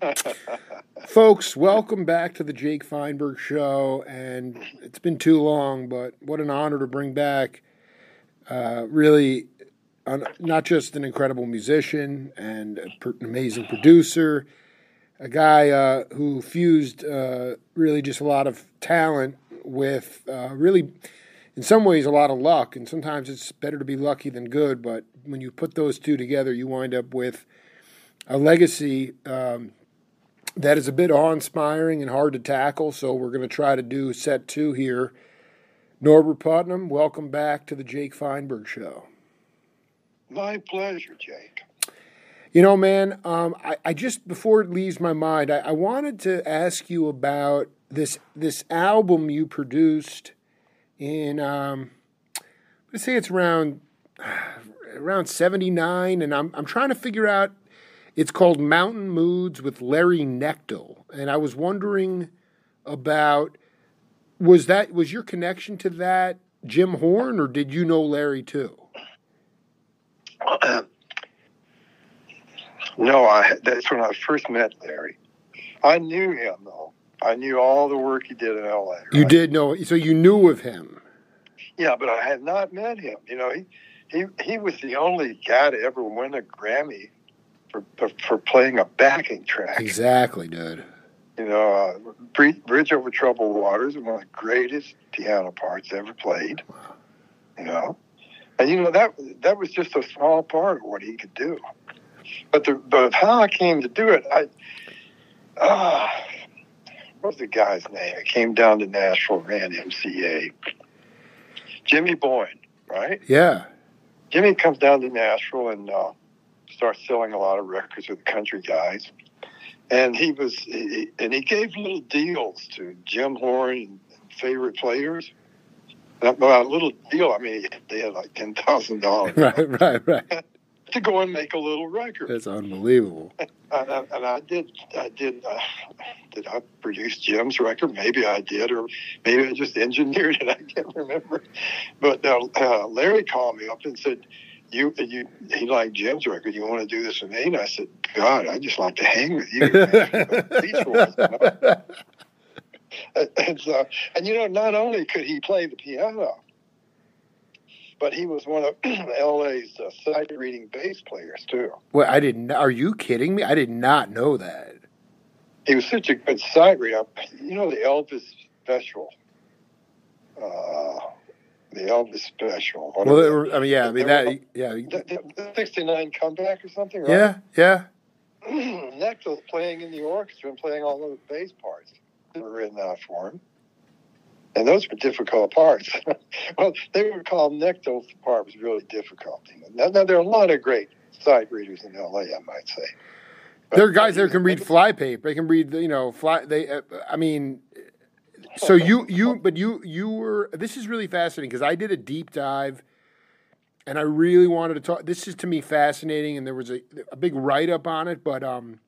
Folks, welcome back to the Jake Feinberg Show. And it's been too long, but what an honor to bring back uh, really not just an incredible musician and an amazing producer, a guy uh, who fused uh, really just a lot of talent with uh, really, in some ways, a lot of luck. And sometimes it's better to be lucky than good, but when you put those two together, you wind up with a legacy um, that is a bit awe inspiring and hard to tackle. So we're going to try to do set two here. Norbert Putnam, welcome back to the Jake Feinberg Show. My pleasure, Jake. You know, man, um, I, I, just before it leaves my mind, I, I, wanted to ask you about this this album you produced in um, let's say it's around around seventy nine, and I'm I'm trying to figure out it's called Mountain Moods with Larry Knechtel, and I was wondering about was that was your connection to that Jim Horn, or did you know Larry too? no, I that's when I first met Larry. I knew him though. I knew all the work he did in L.A. Right? You did know, so you knew of him. Yeah, but I had not met him. You know, he he he was the only guy to ever win a Grammy for, for playing a backing track. Exactly, dude. You know, uh, Bridge Over Troubled Waters is one of the greatest piano parts ever played. You know, and you know that that was just a small part of what he could do. But the but how I came to do it, I uh, what was the guy's name? I came down to Nashville, ran MCA. Jimmy Bowen, right? Yeah. Jimmy comes down to Nashville and uh, start selling a lot of records with country guys. And he was, he, and he gave little deals to Jim Horn and favorite players. That, a little deal, I mean, they had like ten thousand dollars. Right, right, right. to go and make a little record. That's unbelievable. and, I, and I did, I did, uh, did I produce Jim's record? Maybe I did, or maybe I just engineered it. I can't remember. But uh, uh, Larry called me up and said, you, you, he liked Jim's record. You want to do this with me? And I said, God, I just like to hang with you. and, so, and you know, not only could he play the piano, but he was one of LA's uh, sight reading bass players too. Well, I didn't. Are you kidding me? I did not know that. He was such a good sight reader. You know the Elvis special. Uh, the Elvis special. Well, were, I mean, yeah, I mean that, yeah. The, the, 69 comeback or something, right? Yeah, yeah. Next was playing in the orchestra and playing all those bass parts that were written out for him. And those were difficult parts. well, they were called Knechtel's part was really difficult. Now, now, there are a lot of great sight readers in L.A., I might say. But, there are guys that can read flypaper. They can read, you know, fly. They, uh, I mean, so you you but you you were this is really fascinating because I did a deep dive and I really wanted to talk this is to me fascinating and there was a, a big write up on it but um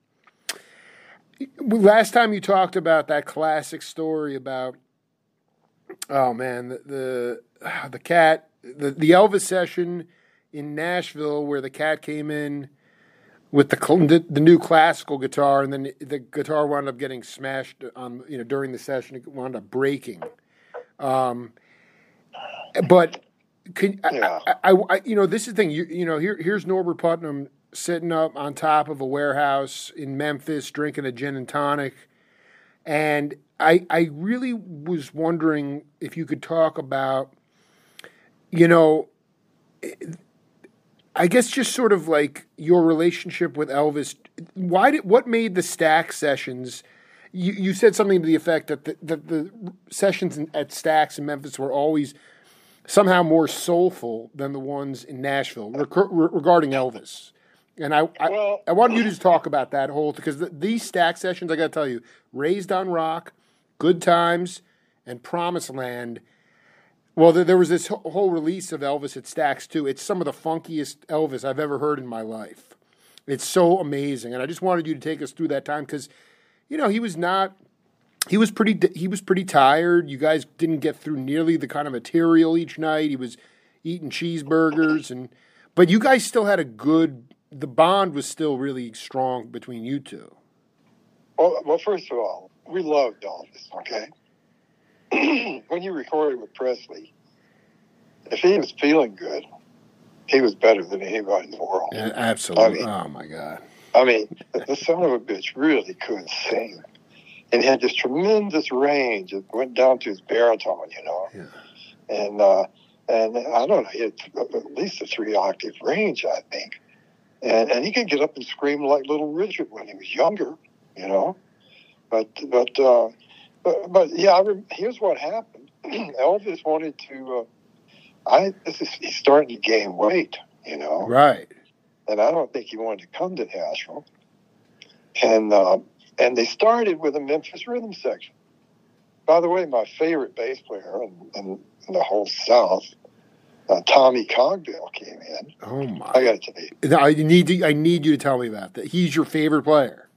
last time you talked about that classic story about oh man the the, the cat the, the Elvis session in Nashville where the cat came in with the the new classical guitar, and then the guitar wound up getting smashed on you know during the session. It wound up breaking. Um, but can, yeah. I, I, I, you know this is the thing. You, you know here here's Norbert Putnam sitting up on top of a warehouse in Memphis drinking a gin and tonic, and I I really was wondering if you could talk about you know I guess just sort of like your relationship with Elvis. Why did what made the Stax sessions? You, you said something to the effect that the, that the sessions in, at Stax in Memphis were always somehow more soulful than the ones in Nashville rec- regarding Elvis. And I, I, well, I wanted you to talk about that whole because the, these Stax sessions, I got to tell you, Raised on Rock, Good Times, and Promised Land well, there, was this whole release of Elvis at Stax too. It's some of the funkiest Elvis I've ever heard in my life. It's so amazing, and I just wanted you to take us through that time because, you know, he was not. He was pretty. He was pretty tired. You guys didn't get through nearly the kind of material each night. He was eating cheeseburgers, and but you guys still had a good. The bond was still really strong between you two. Well, well, first of all, we loved Elvis. Okay, when you recorded with Presley, if he was feeling good, he was better than anybody in the world. Yeah, absolutely. I mean- oh my god. I mean, the, son of a bitch really could sing. And he had this tremendous range. It went down to his baritone, you know. Yeah. And uh, and I don't know, he had at least a three octave range, I think. And and he could get up and scream like Little Richard when he was younger, you know. But but uh, but, but yeah, I rem- here's what happened. Elvis wanted to. Uh, I this is he's starting to gain weight, you know Right. and I don't think he wanted to come to Nashville. And uh, and they started with a Memphis rhythm section. By the way, my favorite bass player in, in, in the whole South, uh, Tommy Cogbill, came in. Oh my. I got to tell you, I need to. I need you to tell me about that. He's your favorite player.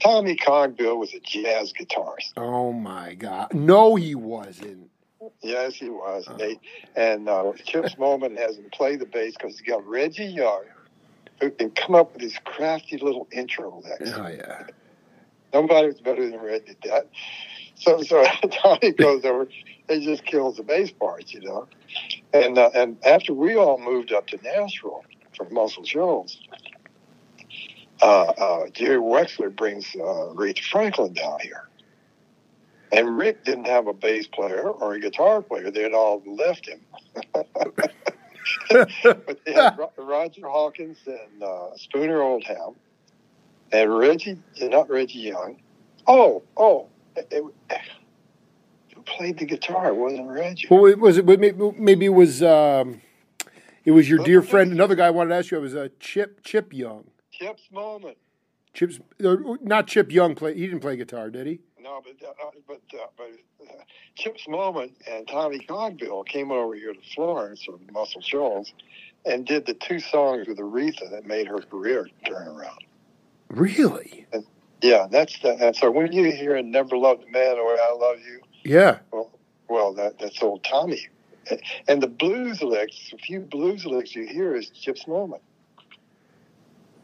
Tommy Cogbill was a jazz guitarist. Oh my god. No, he wasn't. Yes, he was. And, they, and uh, Chips Moman has him play the bass because he got Reggie Young, who can come up with these crafty little intro licks. Oh yeah. Nobody was better than Red did that. So so Tommy goes over and just kills the bass parts, you know. And uh, and after we all moved up to Nashville from Muscle Shoals, Jerry Wexler brings uh, Rich Franklin down here. And Rick didn't have a bass player or a guitar player. They had all left him. but they had Ro- Roger Hawkins and uh, Spooner Oldham and Reggie, not Reggie Young. Oh, oh, it, it- who played the guitar? It wasn't Reggie. Well, it was it? Maybe, maybe it was. Um, it was your dear friend. Another guy I wanted to ask you. It was uh, Chip Chip Young. Chips Moman. Chip's uh, not Chip Young. Play. He didn't play guitar, did he? No, but uh, but uh, but uh, Chips Moman and Tommy Cogbill came over here to Florence or Muscle Shoals and did the two songs with Aretha that made her career turn around. Really? Yeah, that's the, and so when you hear "Never Loved a Man the Way I Love You," Yeah. well, well that that's old Tommy. And the blues licks, a few blues licks you hear is Chips Moman.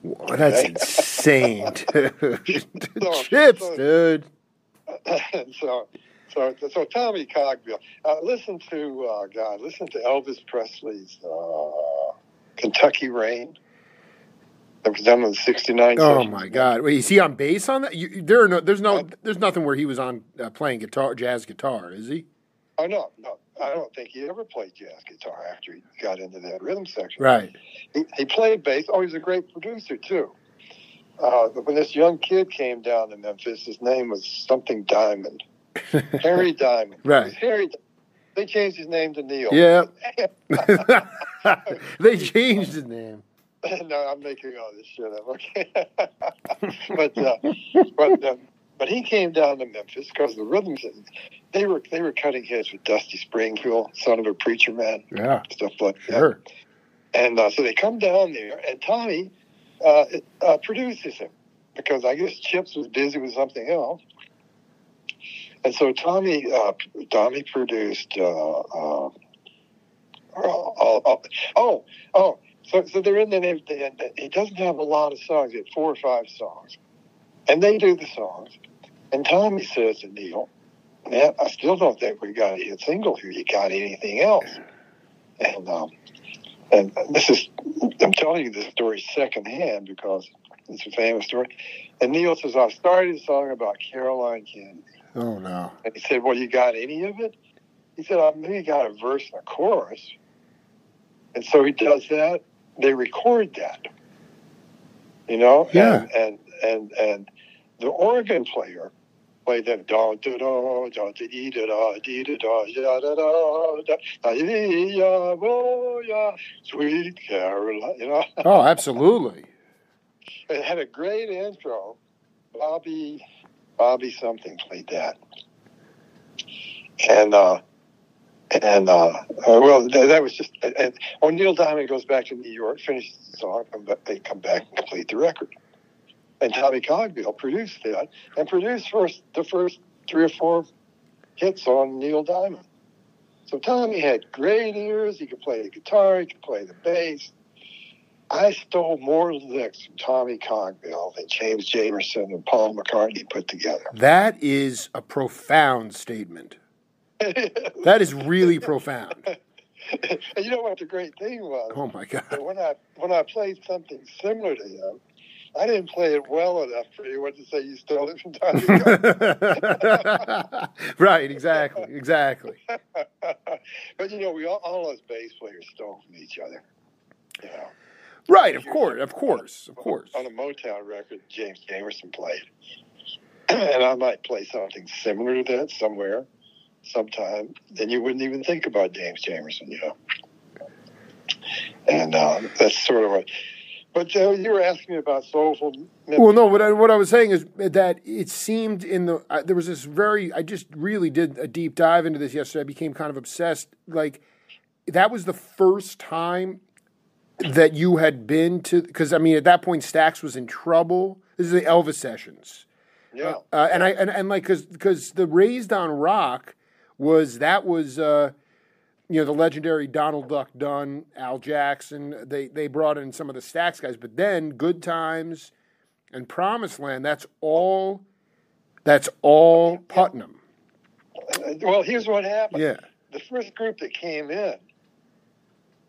Wow, that's insane, dude. So- Chips, so- dude. so, so, so Tommy Cogbill. Uh, listen to uh, God. Listen to Elvis Presley's uh, "Kentucky Rain." That was done in the '69. Oh my God! Wait, is he on bass on that? You, there are no. There's no. There's nothing where he was on uh, playing guitar, jazz guitar, is he? Oh no, no. I don't think he ever played jazz guitar after he got into that rhythm section. Right. He, he played bass. Oh, he's a great producer too. Uh, when this young kid came down to Memphis, his name was something Diamond, Harry Diamond. Right. Harry. They changed his name to Neil. Yeah. they changed his name. no, I'm making all this shit up. Okay, but uh, but uh, but he came down to Memphis because the rhythms they were they were cutting heads with Dusty Springfield, son of a preacher man, Yeah. stuff like that. Sure. And uh, so they come down there, and Tommy uh, uh, produces him because I guess Chips was busy with something else. And so Tommy, uh, Tommy produced. Uh, uh, oh, oh, oh, oh, so so they're in they, he doesn't have a lot of songs. He had four or five songs, and they do the songs. And Tommy says to Neil, "Man, I still don't think we got a hit single here. You got anything else?" And um, and this is I'm telling you this story secondhand because it's a famous story. And Neil says, I started a song about Caroline Kennedy. Oh no. And he said, Well, you got any of it? He said, I maybe got a verse and a chorus. And so he does that. They record that. You know? Yeah. And and and, and the organ player played that da da da da da dee da da dee da da da da da da dee ya wo ya sweet Caroline. You know? Oh, absolutely. It had a great intro. Bobby, Bobby something played that, and uh, and uh, uh, well, that, that was just. And O'Neill Diamond goes back to New York, finishes the song, back, they come back and complete the record. And Tommy Cogbill produced that and produced first the first three or four hits on Neil Diamond. So Tommy had great ears. He could play the guitar. He could play the bass. I stole more licks from Tommy Cogbill than James Jamerson and Paul McCartney put together. That is a profound statement. That is really profound. and you know what the great thing was? Oh my God. When I when I played something similar to him, I didn't play it well enough for anyone to say you stole it from Tommy. right, exactly, exactly. but you know, we all, all us bass players stole from each other. You know. Right, of course, of course, of course. On a Motown record, James Jamerson played, and I might play something similar to that somewhere, sometime. Then you wouldn't even think about James Jamerson, you know. And um, that's sort of what. But uh, you were asking me about soulful. Well, no. What I, what I was saying is that it seemed in the uh, there was this very. I just really did a deep dive into this yesterday. I became kind of obsessed. Like that was the first time that you had been to because I mean at that point Stax was in trouble. This is the Elvis sessions. Yeah. Uh, and I and, and like because because the Raised on Rock was that was uh, you know the legendary Donald Duck Dunn, Al Jackson. They they brought in some of the Stax guys, but then Good Times and Promised Land. That's all. That's all Putnam. Well, here's what happened. Yeah. The first group that came in,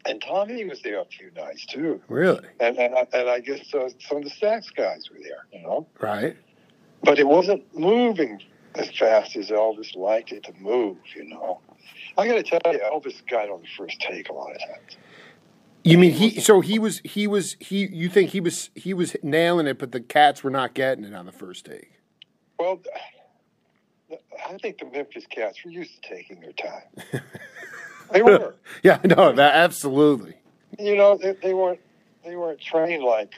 and Tommy was there a few nights too, Really. and and I, and I guess uh, some of the Stax guys were there, you know. Right. But it wasn't moving as fast as Elvis liked it to move, you know. I got to tell you, Elvis got on the first take a lot of times. You mean he? So he was. He was. He. You think he was? He was nailing it, but the cats were not getting it on the first take. Well, I think the Memphis Cats were used to taking their time. they were. Yeah. No. That absolutely. You know, they, they weren't. They weren't trained like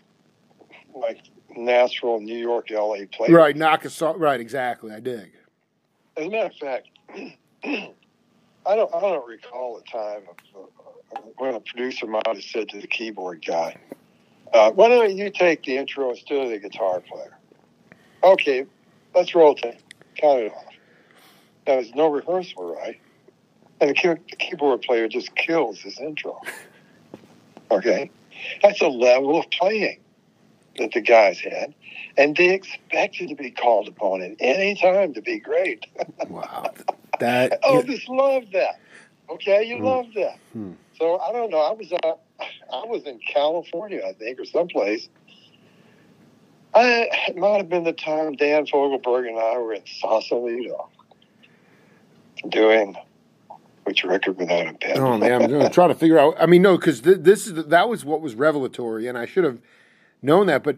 like Nashville, New York, L.A. players. Right. Knock us off. Right. Exactly. I dig. As a matter of fact, I don't. I don't recall a time uh, when a producer might have said to the keyboard guy, uh, "Why don't you take the intro instead of the guitar player?" Okay, let's roll tape. Count it off. Now, there's no rehearsal, right? And the, the keyboard player just kills his intro. Okay, that's a level of playing that the guys had, and they expected to be called upon at any time to be great. Wow. That. Elvis love that. Okay, you Hmm. loved that. Hmm. So I don't know. I was uh, I was in California, I think, or someplace. I, it might have been the time Dan Fogelberg and I were in Sausalito doing which record without a pen. Oh man, I'm gonna try to figure out. I mean, no, because th- this is that was what was revelatory, and I should have known that. But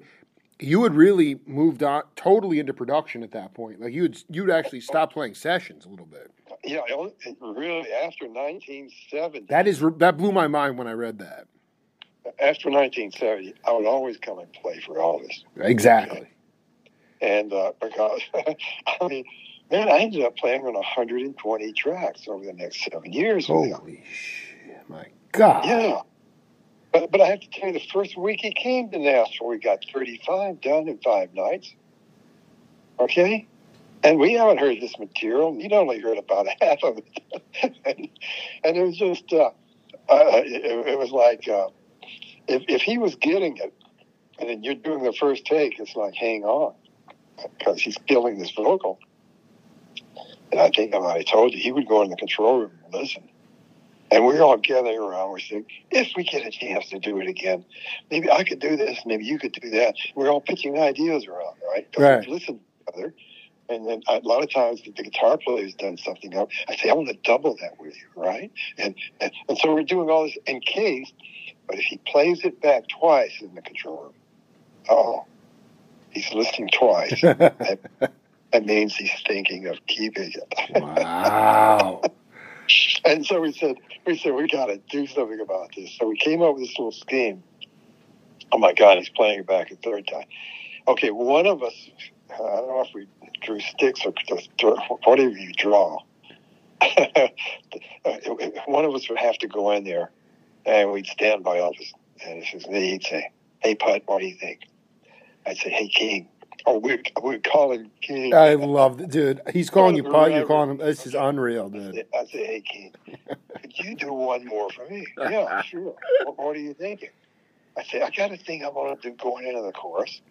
you had really moved on totally into production at that point. Like you would you'd actually stop playing sessions a little bit. yeah, it only- it really after 1970. That is that blew my mind when I read that. after 1970, I would always come and play for Elvis. Exactly. And uh, because, I mean, man, I ended up playing on 120 tracks over the next seven years. Holy shit! My God. Yeah. But, but I have to tell you, the first week he came to Nashville, we got 35 done in five nights. Okay? And we haven't heard this material. You'd only heard about half of it. and, and it was just, uh, uh, it, it was like, uh, if, if he was getting it, and then you're doing the first take, it's like, hang on, because he's killing this vocal. And I think I might have told you, he would go in the control room and listen. And we we're all gathering around. We're saying, if we get a chance to do it again, maybe I could do this, maybe you could do that. We're all pitching ideas around, right? Right. we Listen to each other. And then a lot of times the guitar player's done something up. I say, I want to double that with you, right? And, and and so we're doing all this in case, but if he plays it back twice in the control room, oh, he's listening twice. that, that means he's thinking of keeping it. Wow. And so we said, we said we got to do something about this. So we came up with this little scheme. Oh my God, he's playing it back a third time. Okay, one of us, I don't know if we drew sticks or whatever you draw. one of us would have to go in there, and we'd stand by Elvis. And he'd say, "Hey, Pud, what do you think?" I'd say, "Hey, King." Oh, we we'd call him King. I love it, dude. He's calling you Pud. You're calling him. This is unreal, dude. I say, hey, King, could you do one more for me? Yeah, sure. What, what are you thinking? I say, I got a thing I want to do going into the course.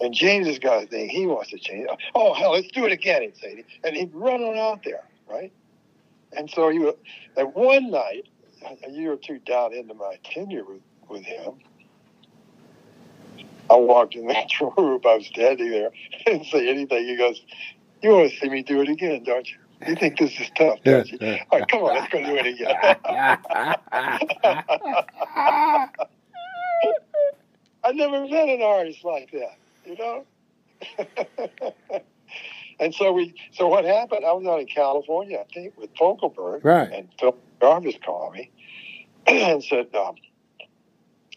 And James has got a thing he wants to change. Oh, hell, let's do it again, he'd say. And he'd run on out there, right? And so he would, and one night, a year or two down into my tenure with, with him, I walked in the room, I was standing there, didn't say anything. He goes, You want to see me do it again, don't you? You think this is tough, don't you? All right, come on, let's go do it again. I never met an artist like that, you know? and so we, so what happened? I was out in California, I think, with Fogelberg, Right. and Phil Jarvis called me and said, um,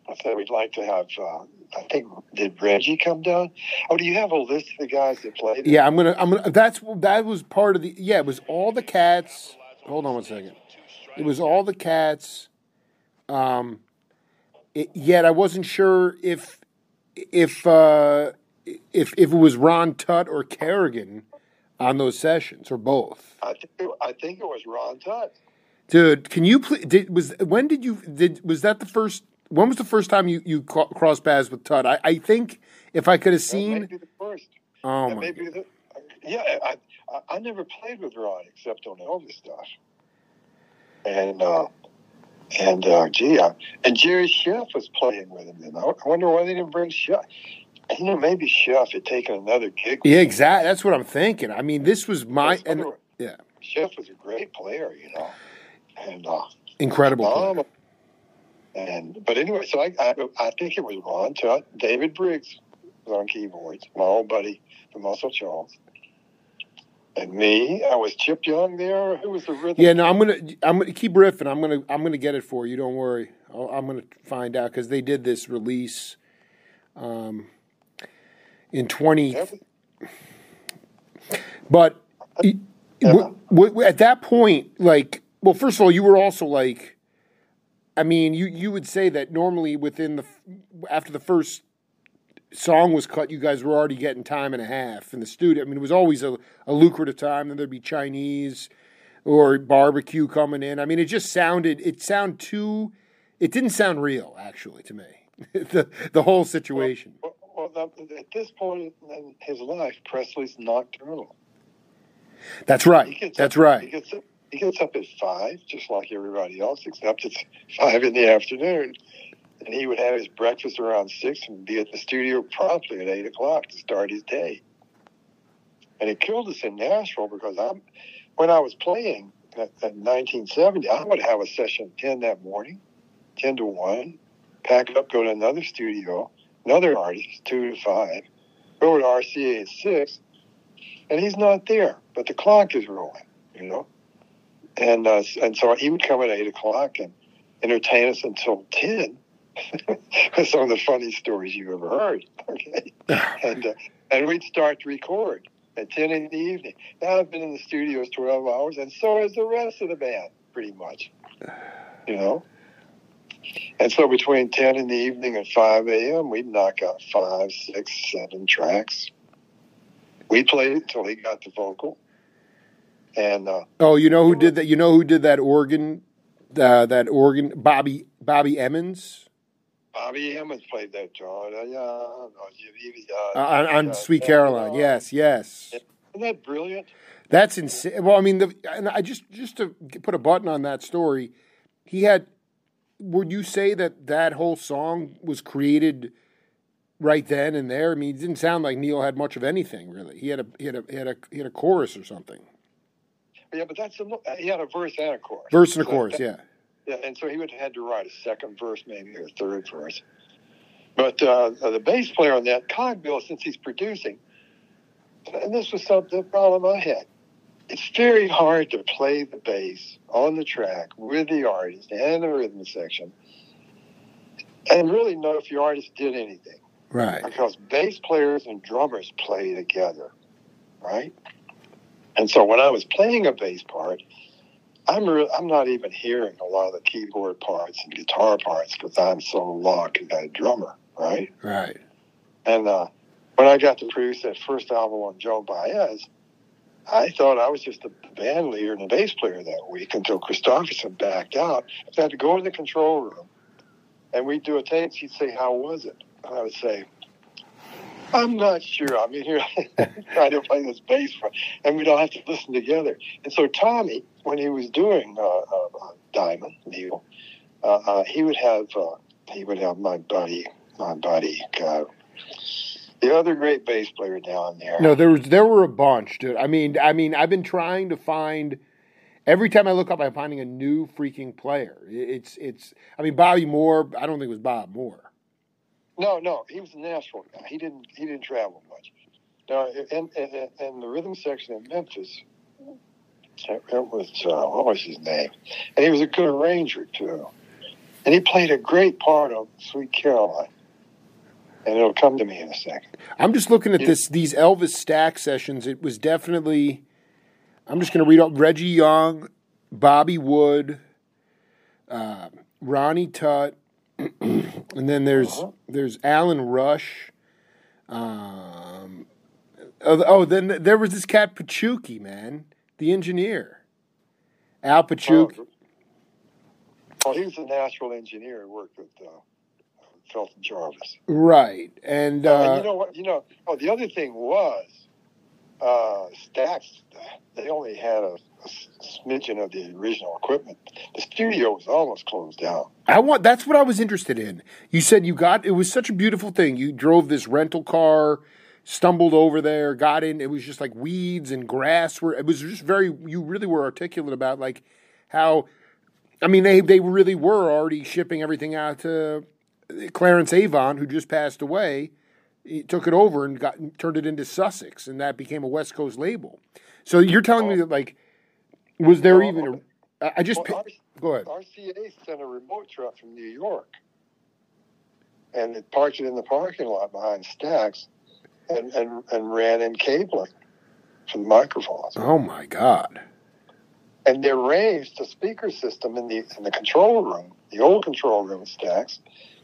I said we'd like to have. Uh, I think did Reggie come down? Oh, do you have a list of the guys that played? Yeah, I'm gonna. I'm gonna. That's that was part of the. Yeah, it was all the cats. Hold on one second. It was all the cats. Um, it, yet I wasn't sure if if uh, if if it was Ron Tutt or Carrigan on those sessions or both. I think it, I think it was Ron Tutt. Dude, can you please? Did was when did you did was that the first? When was the first time you you crossed paths with Tutt? I, I think if I could have seen. be the first. Oh That my! the, yeah, I, I I never played with Ron except on Elvis stuff. And uh, and uh, gee, I, and Jerry Scheff was playing with him. I wonder why they didn't bring Scheff. You know, maybe Scheff had taken another gig. Yeah, exactly. That's what I'm thinking. I mean, this was my and yeah, Scheff was a great player, you know, and uh, incredible. player. And but anyway, so I, I I think it was Ron Tutt, David Briggs was on keyboards, my old buddy from Muscle Shoals, and me. I was Chip Young there. Who was the rhythm? Yeah, no, I'm gonna I'm gonna keep riffing. I'm gonna I'm gonna get it for you. Don't worry. I'll, I'm gonna find out because they did this release, um, in twenty. But y- Yeah. w- w- at that point, like, well, first of all, you were also like, I mean, you you would say that normally within the after the first song was cut, you guys were already getting time and a half in the studio. I mean, it was always a, a lucrative time. Then there'd be Chinese or barbecue coming in. I mean, it just sounded it sounded too. It didn't sound real, actually, to me. the the whole situation. Well, well, at this point in his life, Presley's nocturnal. That's right. That's up, He right. gets up. He gets up at five, just like everybody else, except it's five in the afternoon. And he would have his breakfast around six and be at the studio promptly at eight o'clock to start his day. And it killed us in Nashville because I'm, when I was playing at 1970, I would have a session ten that morning, ten to one, pack up, go to another studio, another artist, two to five, go to RCA at six, and he's not there, but the clock is rolling, you know. And uh, and so he would come at eight o'clock and entertain us until ten. Some of the funny stories you ever heard. Okay, and uh, and we'd start to record at ten in the evening. Now I've been in the studios twelve hours, and so has the rest of the band, pretty much. You know. And so between ten in the evening and five a.m., we'd knock out five, six, seven tracks. We played it until he got the vocal. And uh, Oh, you know who did that? You know who did that organ? Uh, that organ, Bobby Bobby Emmons Bobby Emmons played that John. Uh, uh, on, on Sweet Caroline. Yes, yes. Isn't that brilliant? That's insane. Well, I mean, the, and I just just to put a button on that story, he had. Would you say that that whole song was created right then and there? I mean, it didn't sound like Neil had much of anything really. He had a he had a he had a, he had a chorus or something, Yeah, but that's a, he had a verse and a chorus. verse and a So chorus. that- Yeah. Yeah, and so he would have had to write a second verse, maybe or a third verse. But uh, the bass player on that, Cogbill, since he's producing, and this was something the problem I had. It's very hard to play the bass on the track with the artist and the rhythm section, and really know if your artist did anything Right. because bass players and drummers play together, right? And so when I was playing a bass part, I'm re- I'm not even hearing a lot of the keyboard parts and guitar parts because I'm so locked in a drummer, right? Right. And uh, when I got to produce that first album on Joan Baez, I thought I was just the band leader and the bass player that week until Kristofferson backed out. I had to go to the control room and we'd do a tape. He'd say, "How was it?" And I would say, "I'm not sure. I'm in here trying to play this bass, for, and we don't have to listen together." And so Tommy, when he was doing uh, uh, uh Diamond Neil, uh, uh, he would have uh, he would have my buddy, my buddy, the other great bass player down there. No, there was there were a bunch, dude. I mean, I mean, I've been trying to find. Every time I look up, I'm finding a new freaking player. It's it's. I mean, Bobby Moore. I don't think it was Bob Moore. No, no, he was a Nashville guy. He didn't he didn't travel much. Now, in, in, in the rhythm section in Memphis, it was uh, what was his name? And he was a good arranger too, and he played a great part of Sweet Caroline and it'll come to me in a second. I'm just looking at this these Elvis Stax sessions. It was definitely. I'm just going to read out Reggie Young, Bobby Wood, uh, Ronnie Tutt, and then there's uh-huh. there's Alan Rush. Um, oh, oh, then there was this cat Pachucki, man, the engineer, Al Pachucki. Oh, oh he was a natural engineer who worked with. Uh, Felton Jarvis. Right, and, uh, and you know what? You know, oh, the other thing was uh, Stax. They only had a, smidgen of the original equipment. The studio was almost closed down. I want. That's what I was interested in. You said you got. It was such a beautiful thing. You drove this rental car. Stumbled over there, got in. It was just like weeds and grass. Were it was just very. You really were articulate about like how I mean, they they really were already shipping everything out to Clarence Avant, who just passed away, he took it over and got turned it into Sussex, and that became a West Coast label. So you're telling oh. me that like, was there well, even a? I just well, go ahead. RCA sent a remote truck from New York, and it parked it in the parking lot behind Stax, and and, and ran in cabling for the microphones. Oh my God! And they arranged the speaker system in the in the control room, the old control room at Stax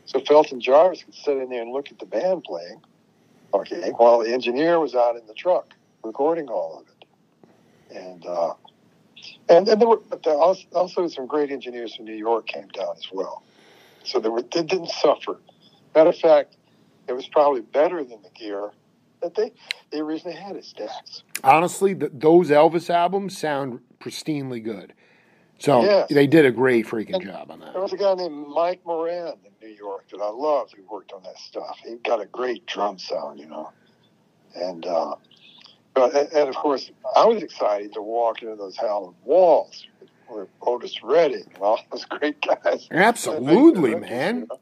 so Felton Jarvis could sit in there and look at the band playing, okay, while the engineer was out in the truck recording all of it. And uh, and, and there were but there also, also some great engineers from New York came down as well. So they, were, they didn't suffer. Matter of fact, it was probably better than the gear that they, they originally had at Stax. Honestly, those Elvis albums sound pristinely good. So yes. they did a great freaking and job on that. There was a guy named Mike Moran in New York that I loved who worked on that stuff. He got a great drum sound, you know. And uh, but and of course I was excited to walk into those Howlin' Walls with Otis Redding and all those great guys. Absolutely, man. You know?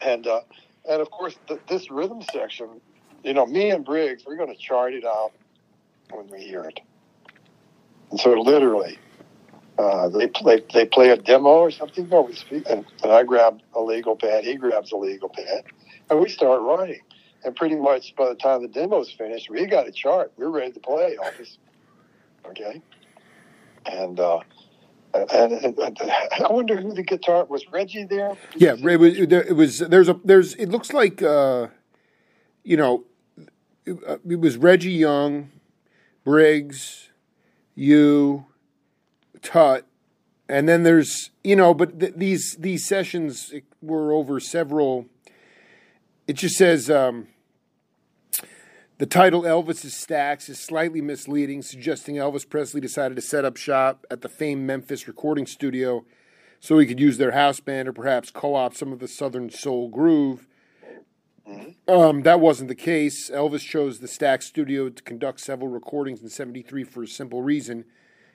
And uh, and of course the, this rhythm section, you know, me and Briggs, we're going to chart it out when we hear it. And so literally, uh, they play they play a demo or something. No, we speak, and, and I grab a legal pad. He grabs a legal pad, and we start writing. And pretty much by the time the demo's finished, we got a chart. We're ready to play. Office, okay. And uh, and, and, and, I wonder who the guitar was. Reggie there? Yeah, it was. It was. There's a. There's. It looks like. Uh, you know, it, it was Reggie Young, Briggs, you Tutt, and then there's you know, but th- these these sessions were over several. It just says um, the title Elvis's Stax is slightly misleading, suggesting Elvis Presley decided to set up shop at the famed Memphis recording studio so he could use their house band or perhaps co-opt some of the Southern soul groove. Mm-hmm. Um, that wasn't the case. Elvis chose the Stax studio to conduct several recordings in '73 for a simple reason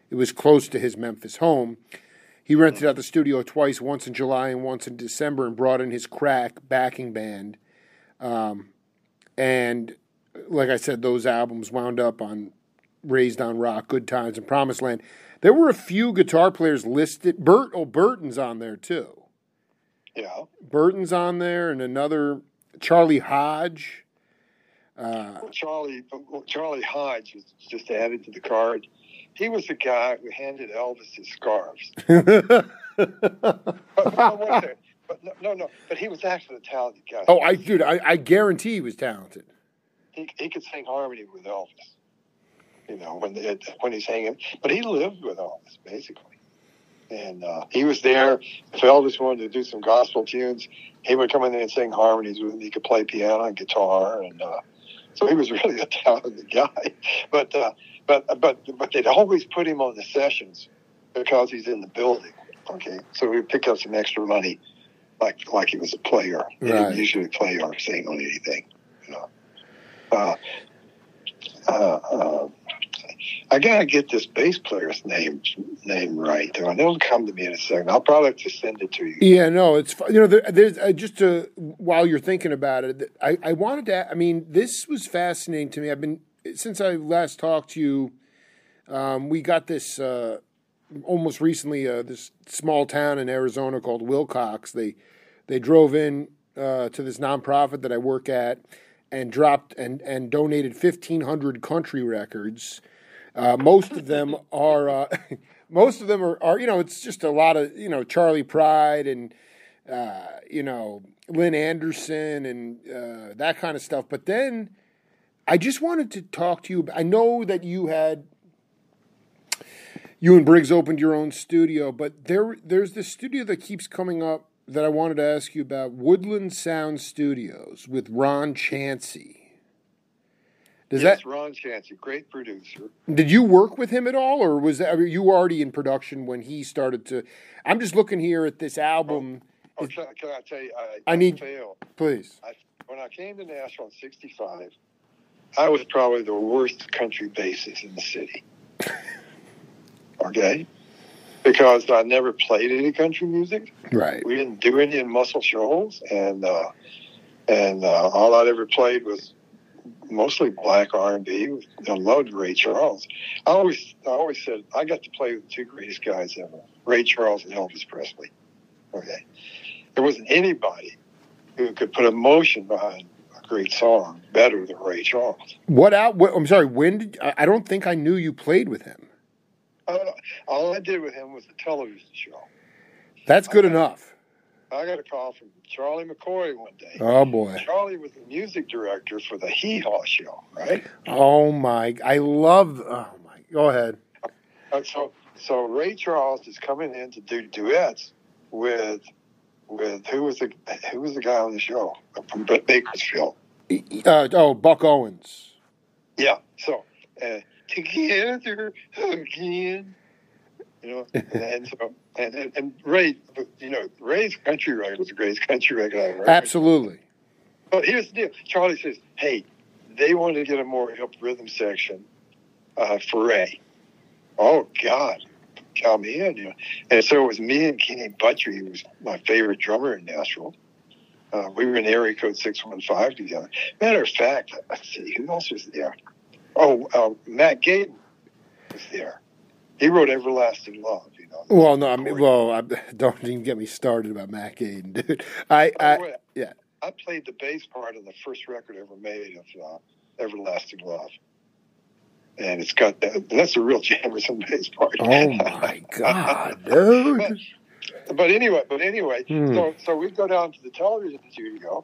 it was close to his Memphis home. He rented out the studio twice, once in July and once in December, and brought in his crack backing band. Um, and like I said, those albums wound up on Raised on Rock, Good Times, and Promised Land. There were a few guitar players listed. Bert, oh, Burton's on there too. Yeah. Burton's on there, and another Charlie Hodge. Uh, well, Charlie Charlie Hodge was just added to the card he was the guy who handed Elvis his scarves. but, but, but no, no, no, but he was actually a talented guy. Oh, I dude, I, I guarantee he was talented. He he could sing harmony with Elvis. You know when they, when he's hanging, but he lived with Elvis basically. and uh, he was there. If Elvis wanted to do some gospel tunes, he would come in there and sing harmonies with him. He could play piano and guitar, and uh, so he was really a talented guy. But uh, but but but they'd always put him on the sessions because he's in the building. Okay, so we pick up some extra money, like like he was a player. He Right. didn't usually play or sing on anything. You know. Uh, uh, uh, I gotta get this bass player's name name right. Though. And it'll come to me in a second. I'll probably just send it to you. Yeah, no, it's you know there, there's uh, just to while you're thinking about it, I I wanted to. I mean, this was fascinating to me. I've been since I last talked to you. Um, we got this uh, almost recently. Uh, this small town in Arizona called Willcox. They they drove in uh, to this nonprofit that I work at and dropped and and donated fifteen hundred country records. Uh, most of them are uh, most of them are, are you know it's just a lot of you know Charley Pride and uh, you know Lynn Anderson and uh, that kind of stuff. But then I just wanted to talk to you. I know that you had you and Briggs opened your own studio, but there there's this studio that keeps coming up that I wanted to ask you about Woodland Sound Studios with Ron Chancey. Does yes, that Ron Chancey, great producer. did you work with him at all, or was that, were you already in production when he started to? I'm just looking here at this album. Oh, oh can, can I tell you? I, I need- fail. Please. I, when I came to Nashville in '65, I was probably the worst country bassist in the city. okay, because I never played any country music. Right. We didn't do any in Muscle Shoals, and uh, and uh, all I'd ever played was mostly black R and B. I loved Ray Charles. I always I always said I got to play with the two greatest guys ever: Ray Charles and Elvis Presley. Okay, there wasn't anybody who could put emotion behind a great song better than Ray Charles. What out? What, I'm sorry. When did I, I don't think I knew you played with him. I all I did with him was a television show. That's good Okay. enough. I got a call from Charlie McCoy one day. Oh boy. Charlie was the music director for the Hee Haw show, right? Oh my. I love. Oh my. Go ahead. And so, so Ray Charles is coming in to do duets with, with who was the who was the guy on the show from Bakersfield? Uh, oh, Buck Owens. Yeah. So, uh, together again, you know, and so and, and and Ray, you know, Ray's country record was the greatest country record I ever heard. Absolutely. But here's the deal. Charlie says, hey, they wanted to get a more hip rhythm section uh, for Ray. Oh, God. Count me in. You know. And so it was me and Kenny Buttrey, who was my favorite drummer in Nashville. Uh, we were in area code 615 together. Matter of fact, let's see, who else was there? Oh, uh, Mac Gayden was there. He wrote Everlasting Love, you know. Well, no. I mean, well, I, don't even get me started about Mac Gayden, dude. I, By I yeah. I played the bass part of the first record ever made of uh, Everlasting Love. And it's got that, that's a real Jamerson bass part. Oh my God, dude. but anyway, but anyway, Hmm. so so we go down to the television studio,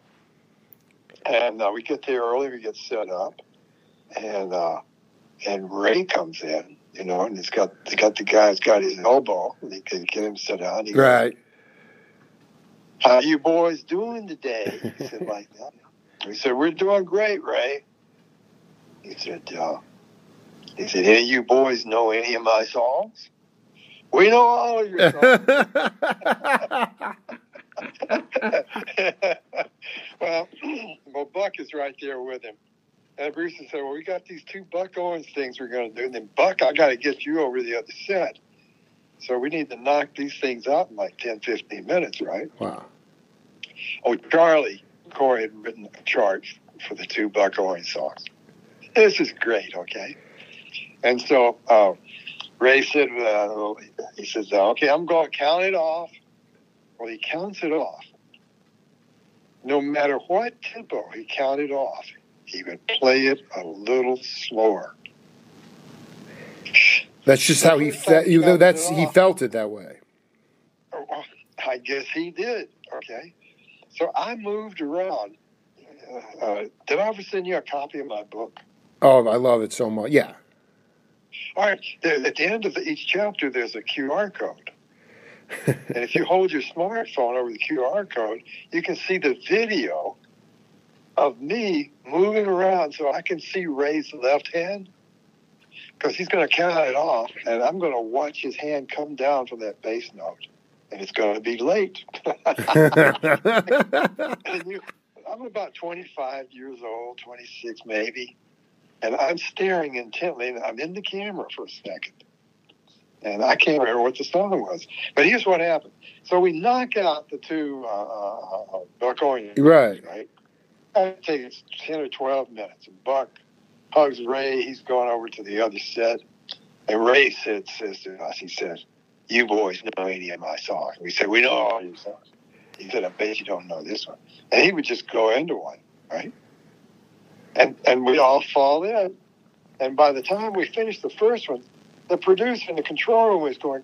and uh, we get there early. We get set up, and uh, and Ray comes in, you know, and he's got he's got the guy's got his elbow, and he can get him sit down. He goes, Right. How you boys doing today? He said like that. We said we're doing great, Ray. He said, uh, he said, any of you boys know any of my songs? We know all of your songs. well, well, Buck is right there with him. And Bruce said, well, we got these two Buck Owens things we're going to do. And then, Buck, I got to get you over the other set. So we need to knock these things out in like 10, 15 minutes, right? wow. Oh, Charlie Corey had written a chart for the two Buck Owens songs. This is great, okay? And so uh, Ray said, uh, he says, okay, I'm going to count it off. Well, he counts it off. No matter what tempo he counted off, he would play it a little slower. That's just how he felt. You know, That's he felt it that way. Oh, I guess he did. Okay. So I moved around. Uh, uh, did I ever send you a copy of my book? Oh, I love it so much. Yeah. All right. At the end of each chapter, there's a QR code. and if you hold your smartphone over the QR code, you can see the video of me moving around so I can see Ray's left hand because he's going to count it off, and I'm going to watch his hand come down from that bass note, and it's going to be late. you, I'm about 25 years old, 26 maybe, and I'm staring intently, and I'm in the camera for a second. And I can't remember what the song was. But here's what happened. So we knock out the two uh, uh, uh Right. right? It takes 10 or 12 minutes. And Buck hugs Ray. He's going over to the other set. And Ray said, says to us, he said, you boys know any of my songs. We said, we know all your songs. He said, I bet you don't know this one. And he would just go into one, right? And and we all fall in. And by the time we finished the first one, the producer in the control room was going,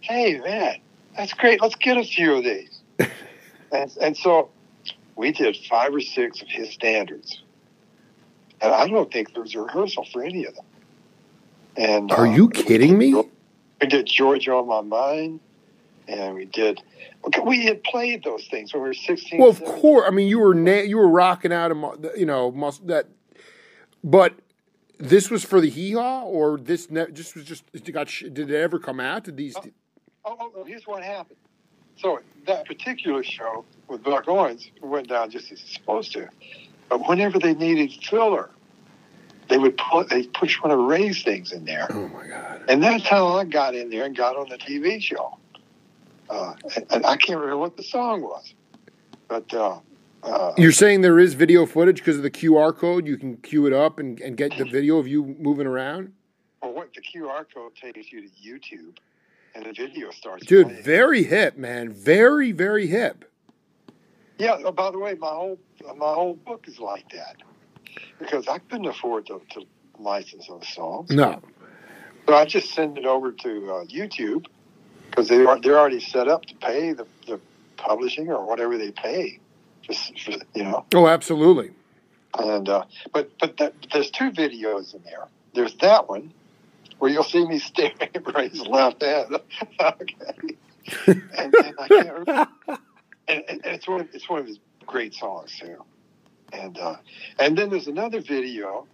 Hey man, that's great. Let's get a few of these. and and so we did five or six of his standards. And I don't think there was a rehearsal for any of them. And Are uh, you kidding me? we did Georgia on My Mind, and we did. okay, We had played those things when we were sixteen. Well, of 17. course. I mean, you were na- you were rocking out, mu- you know, mus- that. But this was for the hee haw, or this ne- just was just it got. Sh- did it ever come out? Did these? Oh, oh, oh, here's what happened. So that particular show with Buck Owens went down just as it's supposed to. But whenever they needed filler, they would put they push one of Ray's things in there, Oh my god! and that's how I got in there and got on the TV show. Uh, and, and I can't remember what the song was, but uh, uh, You're saying there is video footage because of the QR code. You can queue it up and, and get the video of you moving around. well, what the QR code takes you to YouTube, and the video starts. Dude, playing. very hip, man. Very, very hip. Yeah. Oh, by the way, my whole my whole book is like that because I couldn't afford to, to license those songs. No. So I just send it over to uh, YouTube because they are they're already set up to pay the, the publishing or whatever they pay. Just for, you know, Oh, absolutely. and uh, but but that, there's two videos in there. There's that one where you'll see me staring at Ray's left hand. okay, and, and I can't remember. And, and it's one of, it's one of his great songs too. And uh, and then there's another video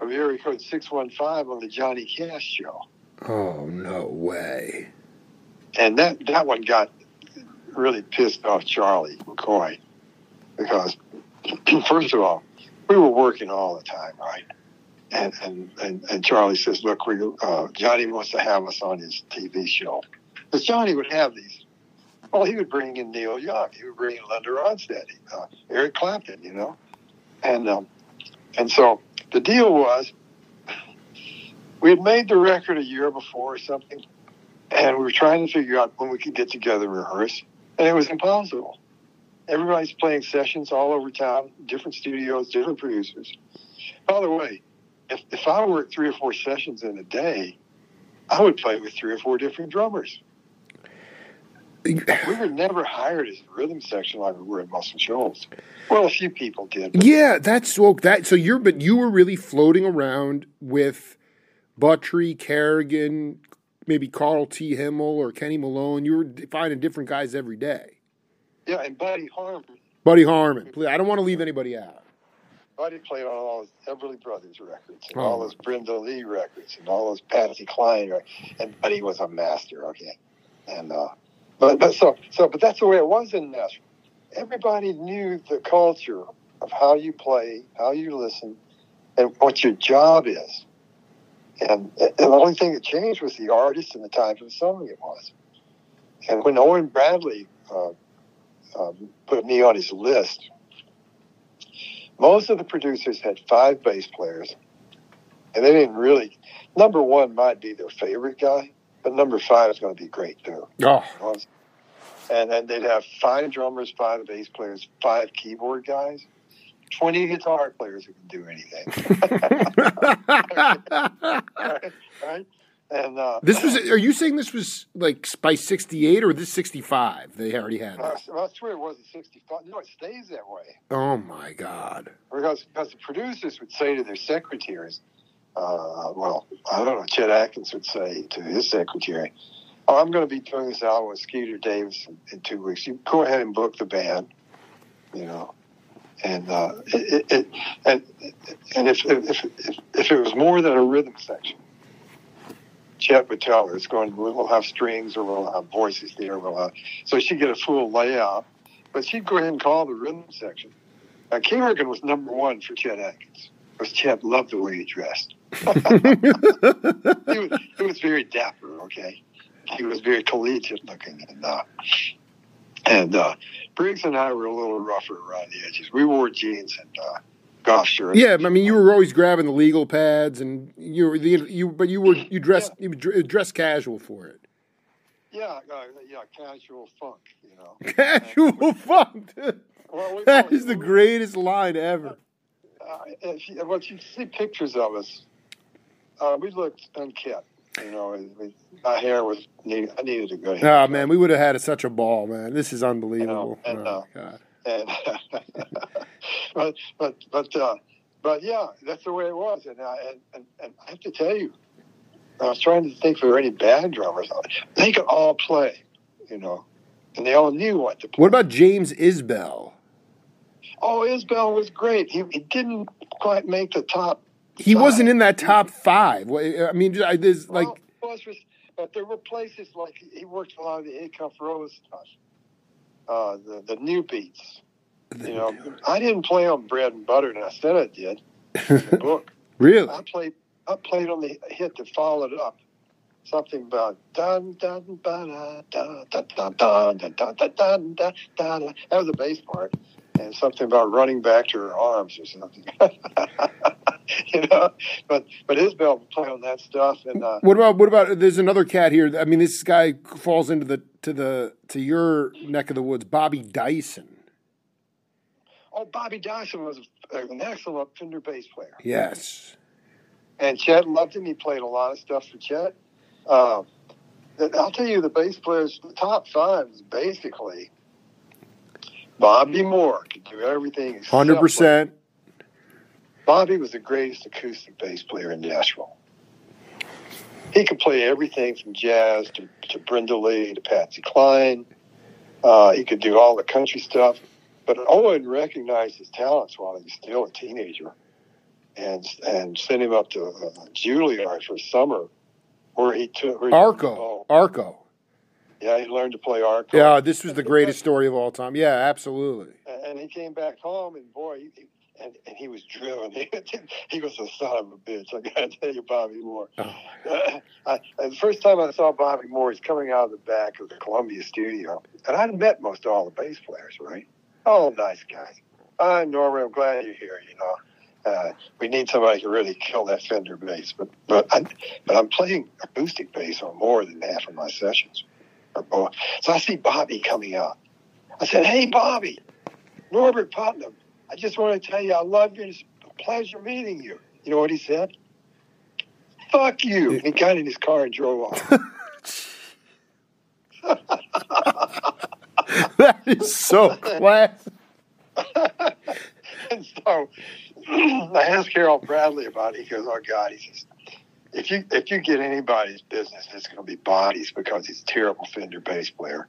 of area code six one five on the Johnny Cash show. Oh no way. and that that one got really pissed off Charlie McCoy because first of all, we were working all the time, right? And and and, and Charlie says, "Look, we uh, Johnny wants to have us on his TV show." Because Johnny would have these. Well, he would bring in Neil Young, he would bring in Linda Ronstadt, uh, Eric Clapton, you know, and um, and so the deal was, we had made the record a year before or something, and we were trying to figure out when we could get together and rehearse, and it was impossible. Everybody's playing sessions all over town, different studios, different producers. By the way, if, if I worked three or four sessions in a day, I would play with three or four different drummers. We were never hired as a rhythm section like we were at Muscle Shoals. Well, a few people did. Yeah, that's so that. So you're, but you were really floating around with Buttrey, Carrigan, maybe Karl T. Himmel or Kenny Malone. You were finding different guys every day. Yeah, and Buddy Harman. Buddy Harman. Please, I don't want to leave anybody out. Buddy played on all those Everly Brothers records and Oh. all those Brenda Lee records and all those Patsy Cline records. And Buddy was a master, okay. And uh, but but so so but that's the way it was in Nashville. Everybody knew the culture of how you play, how you listen, and what your job is. And, and the only thing that changed was the artist and the type of the song it was. And when Owen Bradley uh, um, put me on his list, most of the producers had five bass players, and they didn't really. Number one might be their favorite guy, but number five is going to be great too. Oh, And then they'd have five drummers, five bass players, five keyboard guys, twenty guitar players who can do anything. right? right? And uh, this was. Are you saying this was like by '68 or this '65? They already had. uh, This? I swear it wasn't sixty-five. No, it stays that way. Oh my God. because because the producers would say to their secretaries, uh, well, I don't know, Chet Atkins would say to his secretary, oh, I'm going to be doing this album with Skeeter Davis in, in two weeks. You go ahead and book the band, you know. And uh, it, it, it, and and if, if if if it was more than a rhythm section, Chet would tell her it's going. We'll have strings or we'll have voices there. We'll have, so she'd get a full layout, but she'd go ahead and call the rhythm section. Now, King Organ was number one for Chet Atkins because Chet loved the way he dressed. he, was, he was very dapper. Okay, he was very collegiate looking, and uh, and uh, Briggs and I were a little rougher around the edges. We wore jeans and uh, golf shirts. Yeah, I mean, you were always grabbing the legal pads, and you were the you, but you were you dressed you dressed casual for it. Yeah, uh, yeah, casual funk, you know. Casual funk. Well, we, that is the greatest line ever. Uh, if you, well, you see pictures of us, uh, we looked unkept. You know, my hair was need, I needed to go. Oh man, we would have had such a ball, man. This is unbelievable. You know, and, oh, God. and but but but uh, but yeah, that's the way it was, and, uh, and and and I have to tell you, I was trying to think if there were any bad drummers. They could all play, you know, and they all knew what to play. What about James Isbell? Oh, Isbell was great. He, he didn't quite make the top he was wasn't in that top five. I mean, there's like. Well, but there were places like he worked a lot of the Acuff Rose stuff, uh, the the Newbeats. You know, I didn't play on bread and butter, and I said I did in the book. really? I played. I played on the hit that followed up. Something about dun dun dun dun dun dun dun dun. That was the bass part, and something about running back to her arms or something. you know. But but Isbell would play on that stuff. And uh, what about what about? There's another cat here. I mean, this guy falls into the to the to your neck of the woods. Bobby Dyson. Oh, Bobby Dyson was an excellent Fender bass player. Yes. And Chet loved him. He played a lot of stuff for Chet. Uh, I'll tell you, the bass players, the top five is basically Bobby Moore could do everything. Hundred percent. Bobby was the greatest acoustic bass player in Nashville. He could play everything from jazz to, to Brenda Lee to Patsy Cline. Uh, he could do all the country stuff. But Owen recognized his talents while he was still a teenager and and sent him up to uh, Juilliard for summer where he took where Arco. He Arco. Yeah, he learned to play Arco. Yeah, this was the greatest story of all time. Yeah, absolutely. And he came back home, and boy, he, and, and he was driven. he was a son of a bitch. I got to tell you, Bobby Moore. Oh. I, the first time I saw Bobby Moore, he's coming out of the back of the Columbia studio, and I'd met most of all the bass players, right? All nice guys. Uh, Norman, I'm glad you're here. You know, uh, we need somebody to really kill that Fender bass, but but I, but I'm playing acoustic bass on more than half of my sessions, or. So I see Bobby coming out. I said, "Hey, Bobby, Norbert Putnam." I just want to tell you I love you. It's a pleasure meeting you. You know what he said? Fuck you. And he got in his car and drove off. that is so class. and so I asked Harold Bradley about it. He goes, "Oh God," he says, "If you if you get anybody's business, it's going to be bodies because he's a terrible Fender bass player,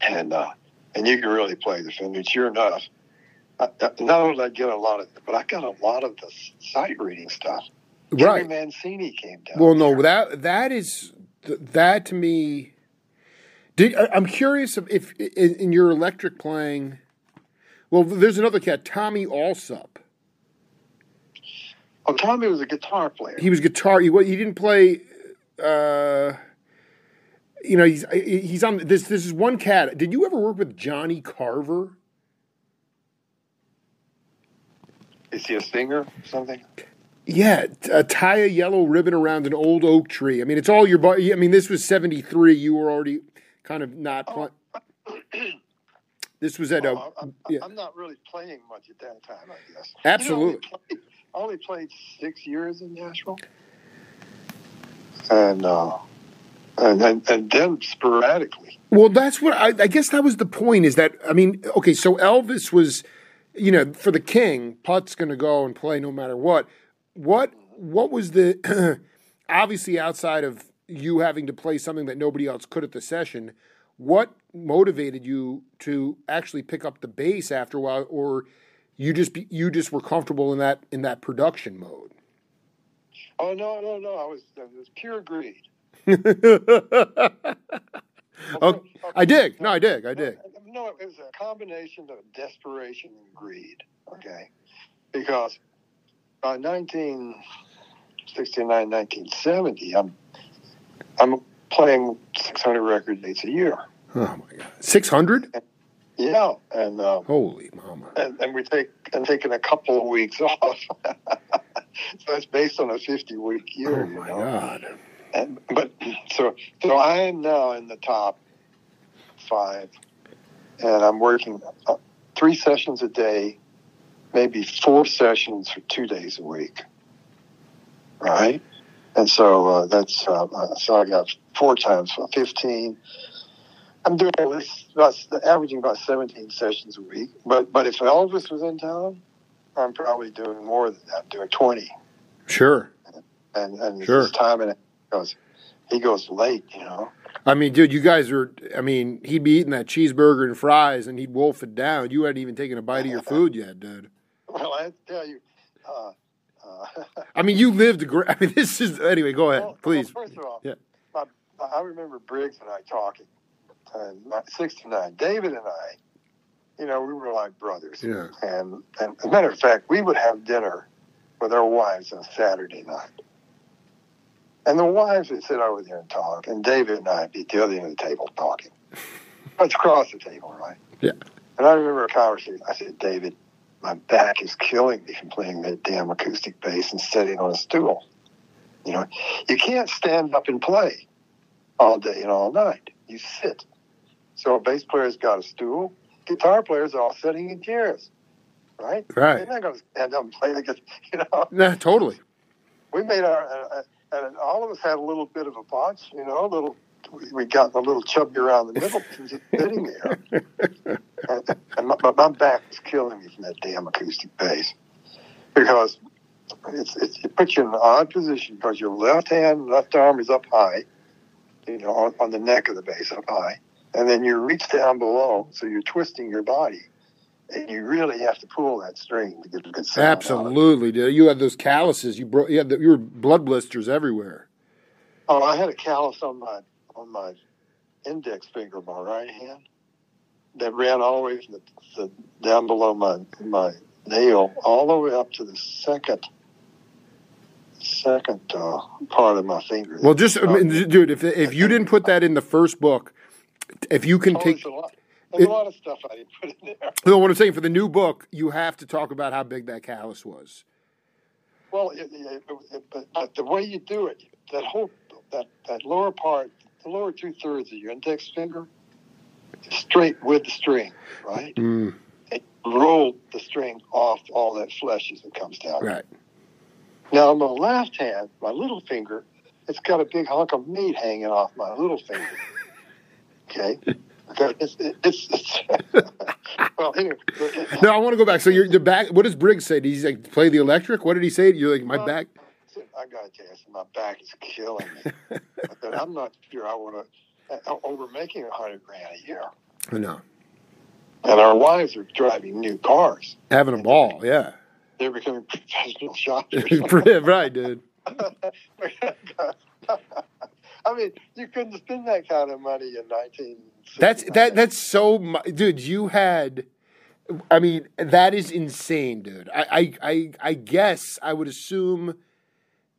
and uh, and you can really play the Fender. Sure enough, I, not only did I get a lot of, but I got a lot of the sight reading stuff. Right, Mancini came down. Well, no, that that is that to me. Did, I'm curious if, if in your electric playing. Well, there's another cat, Tommy Allsup. Oh, Tommy was a guitar player. He was guitar. He he didn't play. Uh, you know, he's he's on this. This is one cat. Did you ever work with Johnny Carver? Is he a singer or something? Yeah, uh, tie a yellow ribbon around an old oak tree. I mean, it's all your. I mean, this was '73. You were already kind of not. Oh. this was at a. Oh, I'm, yeah. I'm, not really playing much at that time. I guess. Absolutely. You know, I, played, I only played six years in Nashville, and uh, and, and and then sporadically. Well, that's what I, I guess that was the point. Is that I mean, okay, so Elvis was you know, for the king, Putt's going to go and play no matter what. What what was the obviously outside of you having to play something that nobody else could at the session. What motivated you to actually pick up the bass after a while, or you just be, you just were comfortable in that in that production mode? Oh no, no, no! I was it was pure greed. oh, I dig. No, I dig. I dig. No, it was a combination of desperation and greed. Okay, because by 1969, 1970, I'm I'm playing 600 record dates a year. Oh my god, 600? Yeah, and uh, holy mama, and, and we take and taking a couple of weeks off. so it's based on a 50 week year. Oh my you know? god. And, but so so I am now in the top five, and I'm working uh, three sessions a day, maybe four sessions for two days a week. Right, and so uh, that's uh, so I got four times fifteen. I'm doing at least about averaging about 17 sessions a week. But but if Elvis was in town, I'm probably doing more than that. I'm doing 20. Sure. And and Sure. his time and goes, he goes late, you know. I mean, dude, you guys are. I mean, he'd be eating that cheeseburger and fries, and he'd wolf it down. You hadn't even taken a bite of your food yet, dude. Well, I tell you. Uh, uh, I mean, you lived. I mean, this is anyway. Go ahead, well, please. Well, first of all, Yeah. my, I remember Briggs and I talking. And my, 69. David and I, you know, we were like brothers. Yeah. And, and as a matter of fact, we would have dinner with our wives on Saturday night. And the wives would sit over there and talk, and David and I would be at the other end of the table talking. It's across the table, right? Yeah. And I remember a conversation. I said, David, my back is killing me from playing that damn acoustic bass and sitting on a stool. You know, you can't stand up and play all day and all night. You sit. So a bass player's got a stool. Guitar players are all sitting in chairs, right? Right. They're not going to stand up and play the guitar. You know, Nah, totally. we made our, uh, uh, and all of us had a little bit of a bunch. You know, a little. We, we got a little chubby around the middle, sitting there. and and my, my back was killing me from that damn acoustic bass because it's, it's, it puts you in an odd position because your left hand, left arm is up high, you know, on, on the neck of the bass up high, and then you reach down below, so you're twisting your body, and you really have to pull that string to get a good sound. out of it. Absolutely, dude. You had those calluses. You broke. You had the, you were blood blisters everywhere. Oh, I had a callus on my on my index finger of my right hand that ran all the way from the, the down below my my nail all the way up to the second second uh, part of my finger. Well, just I mean, dude, if if you didn't put that in the first book, if you can Oh, take a lot, it- a lot of stuff I didn't put in there. No, what I'm saying for the new book, you have to talk about how big that callus was. Well, it, it, but, but the way you do it, that whole that that lower part, the lower two thirds of your index finger, straight with the string, right? Mm, and roll the string off all that flesh as it comes down. right. Now, on my left hand, my little finger, it's got a big hunk of meat hanging off my little finger. Okay? Okay, It's, it's, it's well, anyway. No, I want to go back. So you're the back. What does Briggs say? Did he like play the electric? What did he say? You're like my Well, back. I got to tell you, my back is killing me. but I'm not sure I want to. Uh, over making a hundred grand a year, No, and our wives are driving new cars. having a ball. Yeah, They're becoming professional shoppers. right, dude. I mean, you couldn't spend that kind of money in 19. That's that. That's so, dude. You had. I mean, that is insane, dude. I, I, I, I guess I would assume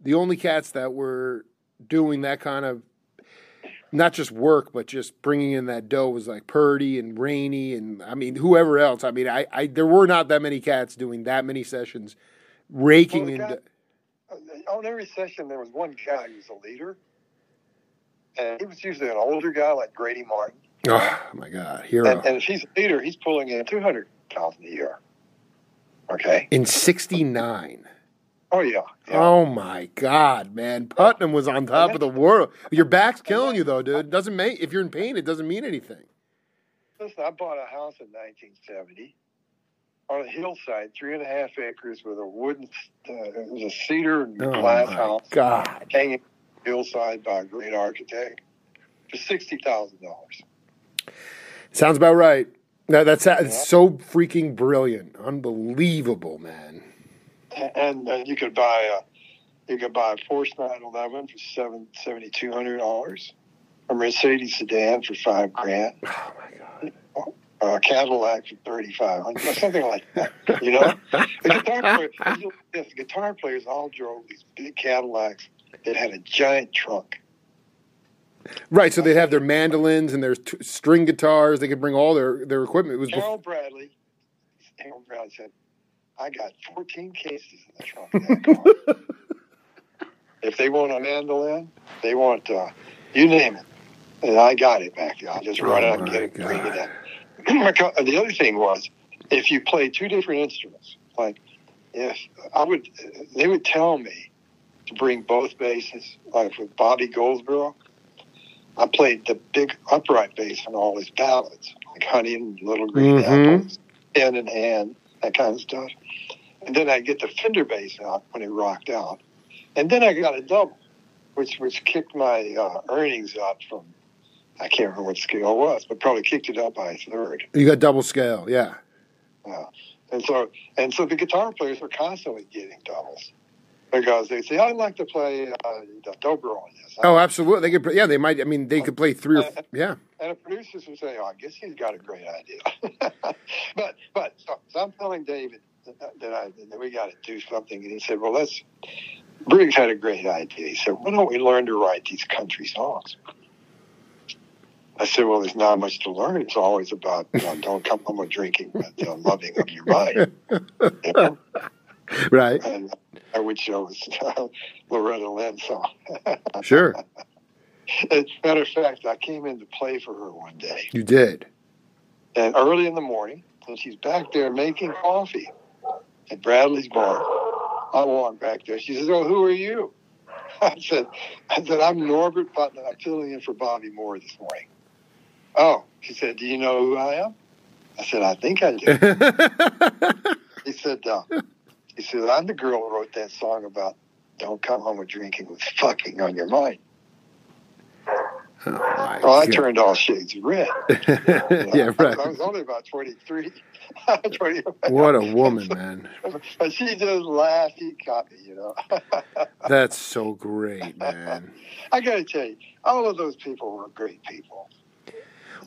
the only cats that were doing that kind of not just work, but just bringing in that dough was like Purdy and Rainey and I mean whoever else. I mean, I, I there were not that many cats doing that many sessions, raking Well, the into. cat- on every session there was one guy who was a leader, and he was usually an older guy like Grady Martin. Oh my God, hero And, and if he's a leader, he's pulling in 200 thousand a year. Okay. in '69. Oh yeah. yeah. Oh my God, man! Putnam was on top of the world. Your back's killing you, though, dude. It doesn't make if you're in pain, it doesn't mean anything. Listen, I bought a house in 1970 on a hillside, three and a half acres with a wooden, uh, it was a cedar and Oh glass my house God! hanging hillside by a great architect for sixty thousand dollars. Sounds about right. No, that's it's so freaking brilliant, unbelievable, man. And, and you could buy a you could buy a Porsche 911 for seven seventy two hundred dollars, a Mercedes sedan for five grand, Oh my god. a Cadillac for thirty five hundred, something like that. You know, the guitar players, yes, the guitar players all drove these big Cadillacs that had a giant trunk. Right, so they'd have their mandolins and their t- string guitars. They could bring all their, their equipment. It was bef- Harold Bradley, Harold Bradley said, "I got 14 cases in the trunk of that car. if they want a mandolin, they want uh, you name it, and I got it back. I'll just run Oh out and get it, bring it in." The other thing was, if you play two different instruments, like if I would, they would tell me to bring both basses. Like with Bobby Goldsboro, I played the big upright bass on all his ballads, like Honey and Little Green Mhm. Apples, Hand in Hand, that kind of stuff. And then I get the Fender bass out when it rocked out, and then I got a double, which which kicked my uh, earnings up from. I can't remember what scale it was, but probably kicked it up by a third. you got double scale, yeah. And so, and so the guitar players were constantly getting doubles because they say, "I'd like to play uh, the dobro on this." Oh, absolutely. They could, yeah. They might. I mean, they could play three or f- yeah. And the producers would say, "Oh, I guess he's got a great idea." but but so, so I'm telling David that, that, I, that we got to do something, and he said, "Well, let's." Briggs had a great idea. He said, "Why don't we learn to write these country songs?" I said, "Well, there's not much to learn. It's always about you know, don't come home with drinking, but you know, loving of your mind." You know? Right. and I would show us Loretta Lynn song. Sure. As a matter of fact, I came in to play for her one day, You did. and early in the morning, and she's back there making coffee at Bradley's bar. I walk back there. She says, "Oh, who are you?" I said, "I said I'm Norbert Putnam. I'm filling in for Bobby Moore this morning." Oh, she said, "Do you know who I am?" I said, "I think I do." He said, uh, "He said I'm the girl who wrote that song about don't come home with drinking with fucking on your mind." Oh, Well, I God. turned all shades red. yeah, right. I was only about 23. 20, What a woman, man. But she just laughed. He caught me, you know. That's so great, man. I got to tell you, all of those people were great people.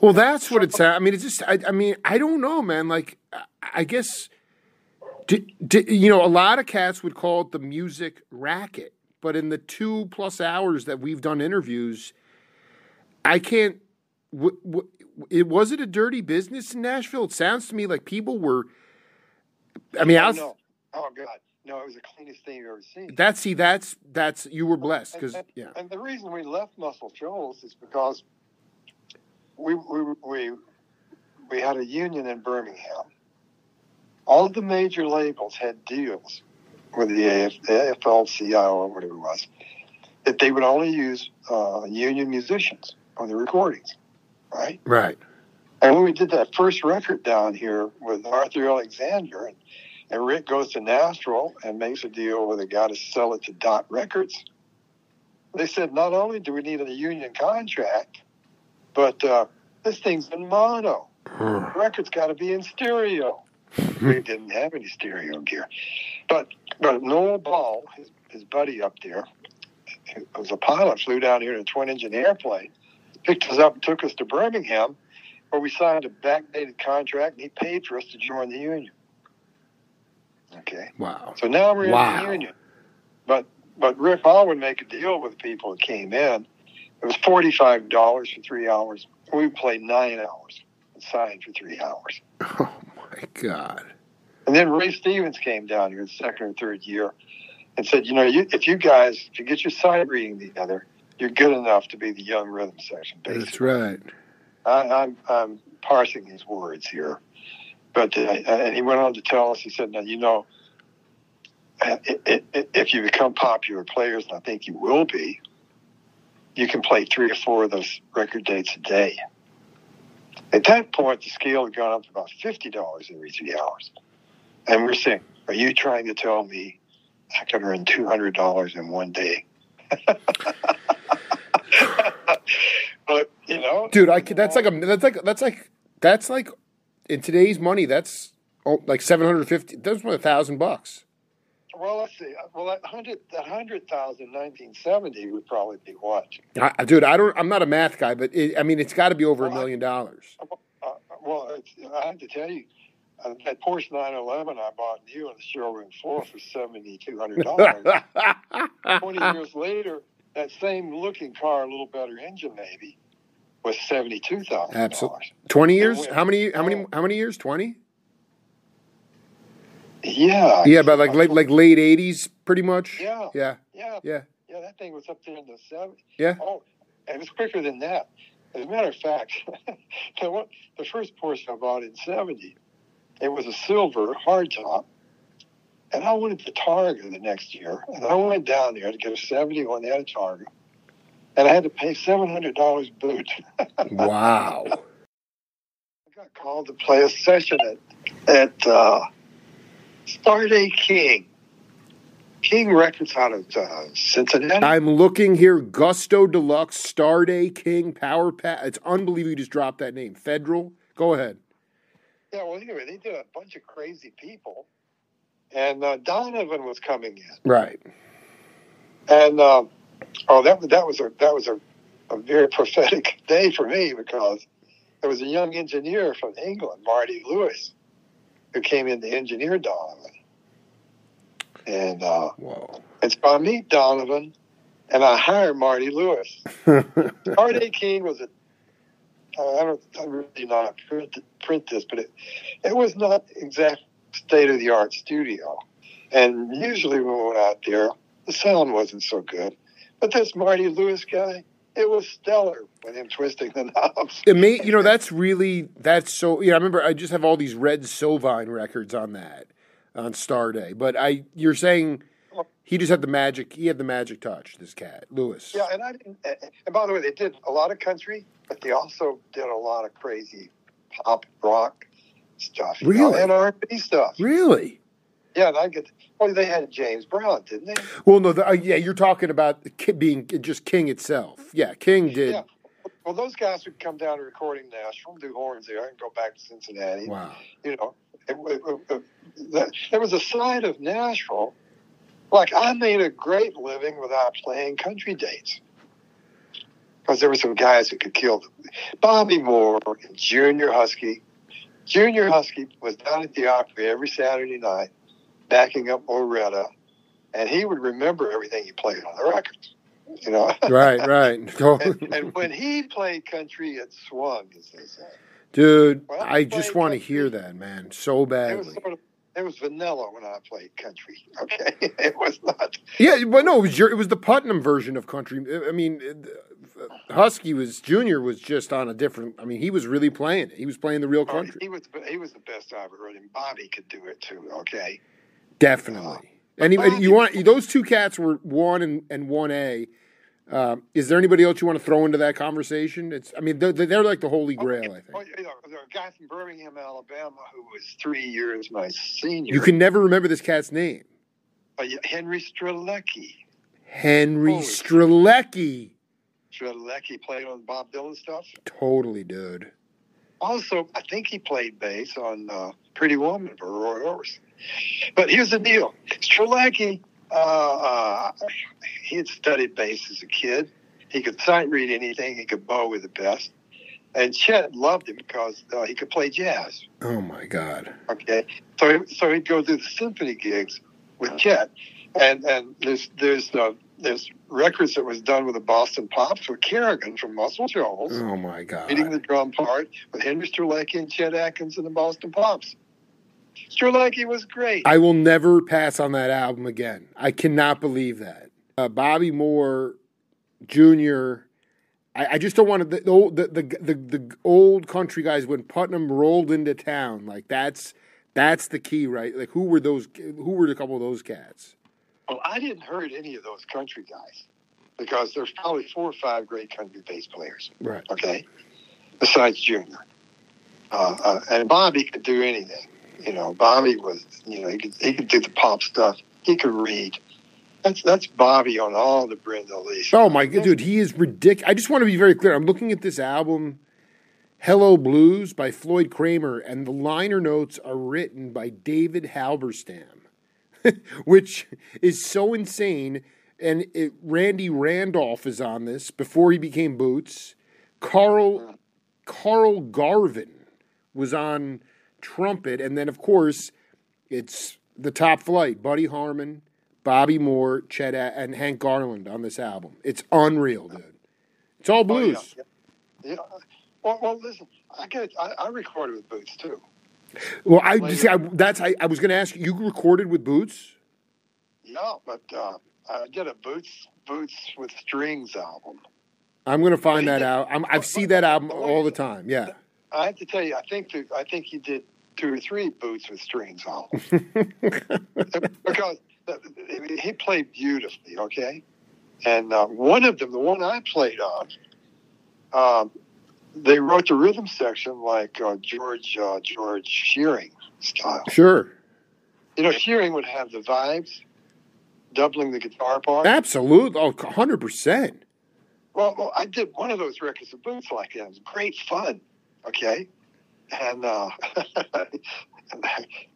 Well, that's what it's. I mean, it's just. I, I mean, I don't know, man. Like, I- I guess, di di you know, a lot of cats would call it the music racket, but in the two plus hours that we've done interviews, I can't. W- w- it was it a dirty business in Nashville? It sounds to me like people were. I mean, Oh, outs- no. Oh, God. No, it was the cleanest thing you've ever seen. that's see, that's that's you were blessed because and, yeah, and the reason we left Muscle Shoals is because we, we, we, we had a union in Birmingham. All the major labels had deals with the AF, AFL-CIO or whatever it was that they would only use uh, union musicians on the recordings, right? right. And when we did that first record down here with Arthur Alexander, and, and Rick goes to Nashville and makes a deal with a guy to sell it to Dot Records, they said not only do we need a union contract, but uh, this thing's in mono. The record's got to be in stereo. We didn't have any stereo gear, but but Noel Ball, his, his buddy up there, who was a pilot, flew down here in a twin engine airplane, picked us up and took us to Birmingham where we signed a backdated contract and he paid for us to join the union. Okay. Wow. So now we're Wow. in the union. But but Rick Hall would make a deal with people that came in. It was forty five dollars for three hours. We played nine hours and signed for three hours. Oh my God. And then Ray Stevens came down here in the second or third year and said, you know, you, if you guys if you get your side reading together, you're good enough to be the young rhythm section bass That's right. I, I'm, I'm parsing his words here. But uh, and he went on to tell us, he said, now, you know, uh, if you become popular players, and I think you will be, you can play three or four of those record dates a day. At that point, the scale had gone up about $50 every three hours. And we're saying, Are you trying to tell me I could earn $200 in one day? but, you know, dude, I, that's like a, that's like, that's like, that's like in today's money, that's oh, like 750, that's a one thousand bucks. Well, let's see. Well, that hundred that hundred thousand nineteen seventy would probably be what? I, dude, I don't. I'm not a math guy, but it, I mean, it's got to be over a Well, million dollars. Uh, well, it's, I have to tell you, uh, that Porsche 911 I bought new on the showroom floor for seventy two hundred dollars. Twenty years later, that same looking car, a little better engine maybe, was seventy two thousand Absolutely. Twenty years? How many? How many? oh. How many years? Twenty? Yeah. Yeah, but like late like late eighties, pretty much. Yeah. Yeah. Yeah, Yeah. yeah, that thing was up there in the seventies. Yeah. Oh, it was quicker than that. As a matter of fact, the, one, the first Porsche I bought in '70, it was a silver hardtop, and I wanted to Targa the next year, and I went down there to get a '71. They had a Targa, and I had to pay seven hundred dollars boot. Wow. I got called to play a session at at uh, Starday King. King Records out of uh, Cincinnati. I'm looking here. Gusto Deluxe, Starday King, Power Pak. It's unbelievable you just dropped that name. Federal. Go ahead. Yeah, well, anyway, they did a bunch of crazy people, and uh, Donovan was coming in, Right. and um, oh, that that was a that was a, a very prophetic day for me because there was a young engineer from England, Marty Lewis, who came in to engineer Donovan, and uh, and so I meet Donovan, and I hire Marty Lewis. Hard King was a I don't I really not print, print this, but it it was not exact state of the art studio. And usually when we went out there, the sound wasn't so good. But this Marty Lewis guy, it was stellar with him twisting the knobs. It may, you know, that's really that's so. Yeah, I remember. I just have all these Red Sovine records on that on Starday. But I, you're saying he just had the magic. He had the magic touch. This cat, Lewis. Yeah, and I didn't. Eh, eh, and by the way, they did a lot of country, but they also did a lot of crazy pop rock stuff, know, Really? and R and B stuff. Really? Yeah, I get. Well, they had James Brown, didn't they? Well, no. The, uh, yeah, you're talking about the being just King itself. Yeah, King did. Yeah. Well, those guys would come down to recording Nashville, do horns there, and go back to Cincinnati. Wow. You know, it, it, it, there was a side of Nashville. Like I made a great living without playing country dates because there were some guys that could kill them. Bobby Moore and Junior Huskey. Junior Huskey was down at the Opry every Saturday night, backing up Loretta, and he would remember everything he played on the records. You know, Right. Right. and, and when he played country, it swung, as they say. Dude, I just want to hear that, man, so badly. it was vanilla when I played country. Okay, it was not. Yeah, but no, it was your, it was the Putnam version of country. I mean, uh, Huskey was Junior was just on a different. I mean, he was really playing it. He was playing the real Oh, country. he was he was the best I ever heard, and Bobby could do it too. Okay, Definitely. He, and you want those two cats were one and and one A. Um, is there anybody else you want to throw into that conversation? It's. I mean, they're, they're like the holy grail. I Oh, think you know, there a guy from Birmingham, Alabama, who was three years my senior. you can never remember this cat's name. Uh, Henry Strzelecki. Henry Holy- Strzelecki. Strzelecki played on Bob Dylan stuff. Totally, dude. Also, I think he played bass on uh, Pretty Woman for Roy Orbison. But here's the deal: Strzelecki, uh, uh, he had studied bass as a kid. He could sight read anything. He could bow with the best. And Chet loved him because uh, he could play jazz. Oh my God. Okay, so so he'd go do the symphony gigs with Chet, and and there's there's uh, there's records that was done with the Boston Pops with Carrigan from Muscle Shoals Oh my God. hitting the drum part with Henry Strzelecki and Chet Atkins and the Boston Pops. Strzelecki was great. I will never pass on that album again. I cannot believe that. Uh, Bobby Moore Jr. I, I just don't want to the, old- the the the the old country guys when Putnam rolled into town. Like that's that's the key, right? Like who were those? Who were a couple of those cats? well, I didn't hurt any of those country guys because there's probably four or five great country bass players. Right. Okay, besides Junior, uh, uh, and Bobby could do anything. You know, Bobby was you know he could he could do the pop stuff. He could read. That's that's Bobby on all the Brenda Lee. Oh my god, dude, he is ridiculous. I just want to be very clear. I'm looking at this album. Hello Blues by Floyd Cramer, and the liner notes are written by David Halberstam, which is so insane. And it, Randy Randolph is on this before he became Boots. Carl Carl Garvin was on trumpet, and then of course it's the top flight: Buddy Harman, Bobby Moore, Chet, and Hank Garland on this album. It's unreal, dude. It's all blues. Oh, yeah. yeah. Well, well, listen, I get. I, I recorded with Boots too. Well, I just I, that's I, I was going to ask you. You recorded with Boots? No, but uh, I did a Boots Boots with Strings album. I'm going to find that out. I'm, I've seen that album all the time. Yeah. I have to tell you, I think the, I think he did two or three Boots with Strings albums because he played beautifully. Okay, and uh, one of them, the one I played on, um, they wrote the rhythm section like uh, George uh, George Shearing style. Sure. You know, Shearing would have the vibes, doubling the guitar part. Absolutely, oh, hundred percent. Well, well, I did one of those records of boots like that. It was great fun. Okay, and uh,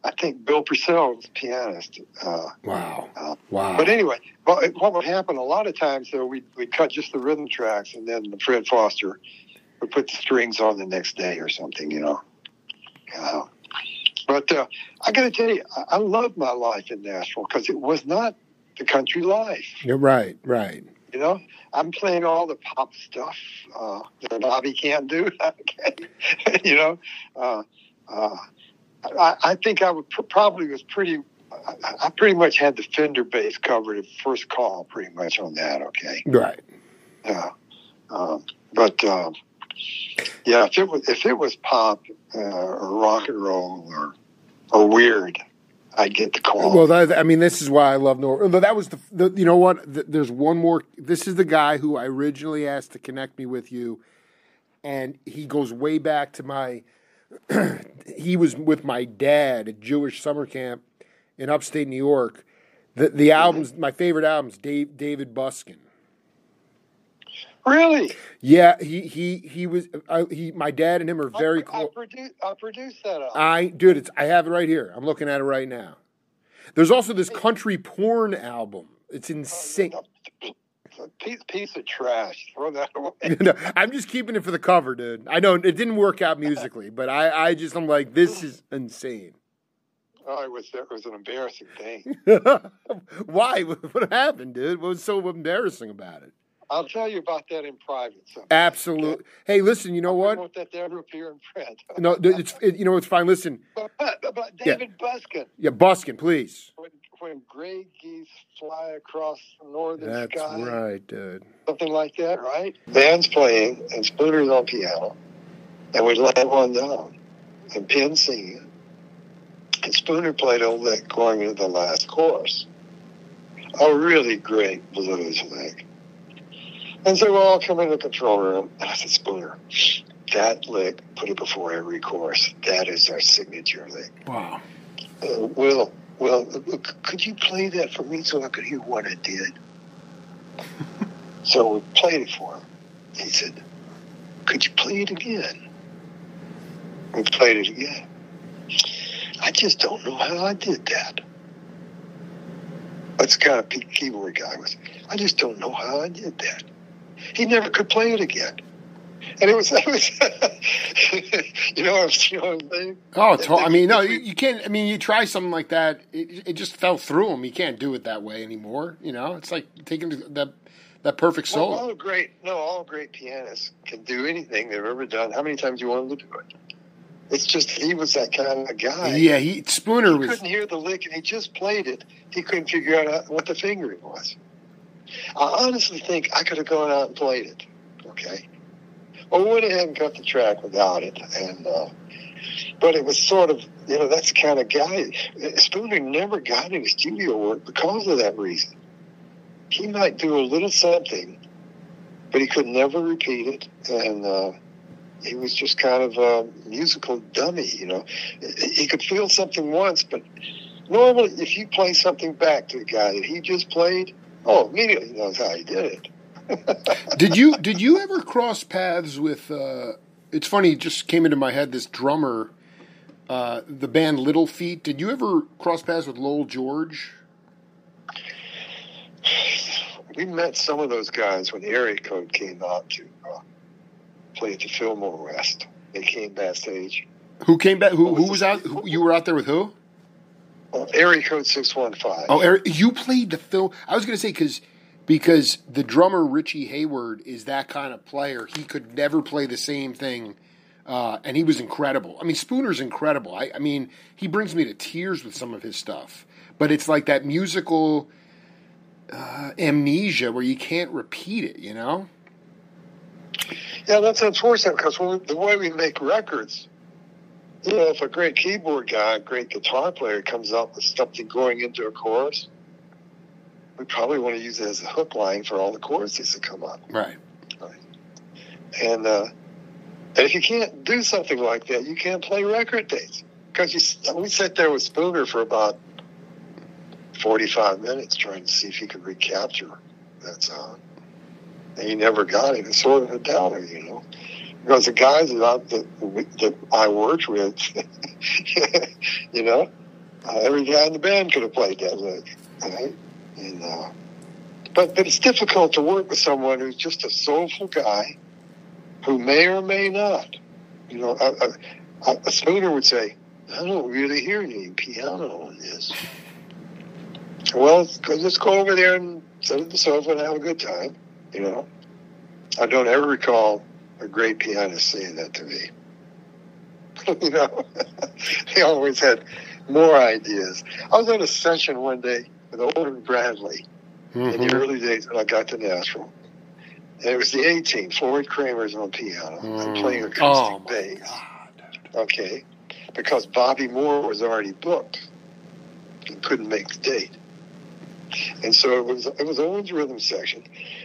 I think Bill Purcell was a pianist. Uh, wow. Uh, wow. But anyway, well, what would happen a lot of times, though, we'd, we'd cut just the rhythm tracks, and then Fred Foster would put the strings on the next day or something, you know. Uh, but uh, I got to tell you, I, I love my life in Nashville because it was not the country life. You're right, right. You know, I'm playing all the pop stuff uh, that Bobby can't do. you know, uh, uh, I, I think I would pr- probably was pretty. I, I pretty much had the Fender bass covered at first call, pretty much on that. Okay, right. Yeah, um, but um, yeah, if it was if it was pop uh, or rock and roll or or weird, I get the call. Well, that, I mean, this is why I love Nor. That was the, the you know what? The, there's one more. This is the guy who I originally asked to connect me with you, and he goes way back to my. he was with my dad at Jewish summer camp in upstate New York. The the albums, my favorite albums, Dave, David Buskin. Really? Yeah, he he he was. Uh, he my dad and him are very close. I, produ- I produced that. Album. I dude, it's I have it right here. I'm looking at it right now. There's also this country porn album. It's insane. Piece, piece of trash. Throw that away. no, I'm just keeping it for the cover, dude. I know it didn't work out musically, but I, I just I'm like, this is insane. Oh, it was it was an embarrassing thing. Why? What happened, dude? What was so embarrassing about it? I'll tell you about that in private. Sometime. Absolutely. Okay? Hey, listen. You know what? I want that to ever appear in print. no, it's it, you know it's fine. Listen. But, but, but David yeah. Buskin. Yeah, Buskin, please. When, when gray geese fly across the northern That's sky. That's right, dude. Something like that, right? Band's playing and Spooner's on piano, and we let one down, and Penn singing, and Spooner played all that going into the last chorus. A really great blues lick. And so we'll all come into the control room. And I said, Spooner, that lick, put it before every course. That is our signature lick. Wow. Uh, Will, Will, could you play that for me so I could hear what it did? so we played it for him. He said, Could you play it again? We played it again. I just don't know how I did that. That's the kind of keyboard guy was. I just don't know how I did that he never could play it again. And it was, it was you know, what I'm saying? Oh, to- I mean, no, you, you, can't. I mean, you try something like that, it, it just fell through him. You can't do it that way anymore. You know, it's like taking that that perfect solo. Well, all great, no, all great pianists can do anything they've ever done. How many times do you want them to do it? It's just he was that kind of guy. Yeah, he Spooner he was. couldn't hear the lick, and he just played it. He couldn't figure out what the fingering was. I honestly think I could have gone out and played it. Okay. We went ahead and cut the track without it, and uh, but it was sort of you know that's the kind of guy. Spooner never got any studio work because of that reason. He might do a little something, but he could never repeat it, and uh, he was just kind of a musical dummy. You know, he could feel something once, but normally if you play something back to the guy that he just played Oh, immediately knows how he did it. did you did you ever cross paths with uh, it's funny. It just came into my head. This drummer, uh, the band Little Feat. Did you ever cross paths with Lowell George? We met some of those guys when area code came out to uh, play at the Fillmore West. They came backstage. Who came back? Who, who was out? Who, you were out there with who? Uh, area code six one five. Oh, you played the film. I was going to say because because the drummer Richie Hayward is that kind of player. He could never play the same thing, uh, and he was incredible. I mean, Spooner's incredible. I, I mean, he brings me to tears with some of his stuff. But it's like that musical uh, amnesia where you can't repeat it. You know? Yeah, that's unfortunate because the way we make records, you know, if a great keyboard guy, a great guitar player comes up with something going into a chorus, we probably want to use it as a hook line for all the choruses that come up. Right. Right. And, uh, and if you can't do something like that, you can't play record dates. Because you, we sat there with Spooner for about 45 minutes trying to see if he could recapture that sound. And he never got it. It's sort of a downer, you know. Because the guys that I, that, that I worked with, you know, uh, every guy in the band could have played that lick, right? And, uh, but but it's difficult to work with someone who's just a soulful guy, who may or may not, you know. A, Spooner would say, "I don't really hear any piano on this." Well, let's go over there and sit at the sofa and have a good time, you know. I don't ever recall a great pianist saying that to me. you know, he always had more ideas. I was at a session one day with Owen Bradley mm-hmm. in the mm-hmm. early days when I got to Nashville. And it was the 18, Floyd Cramer's on piano. Mm. I'm playing acoustic oh bass. God. Okay. Because Bobby Moore was already booked and couldn't make the date. And so it was it was Owen's rhythm section.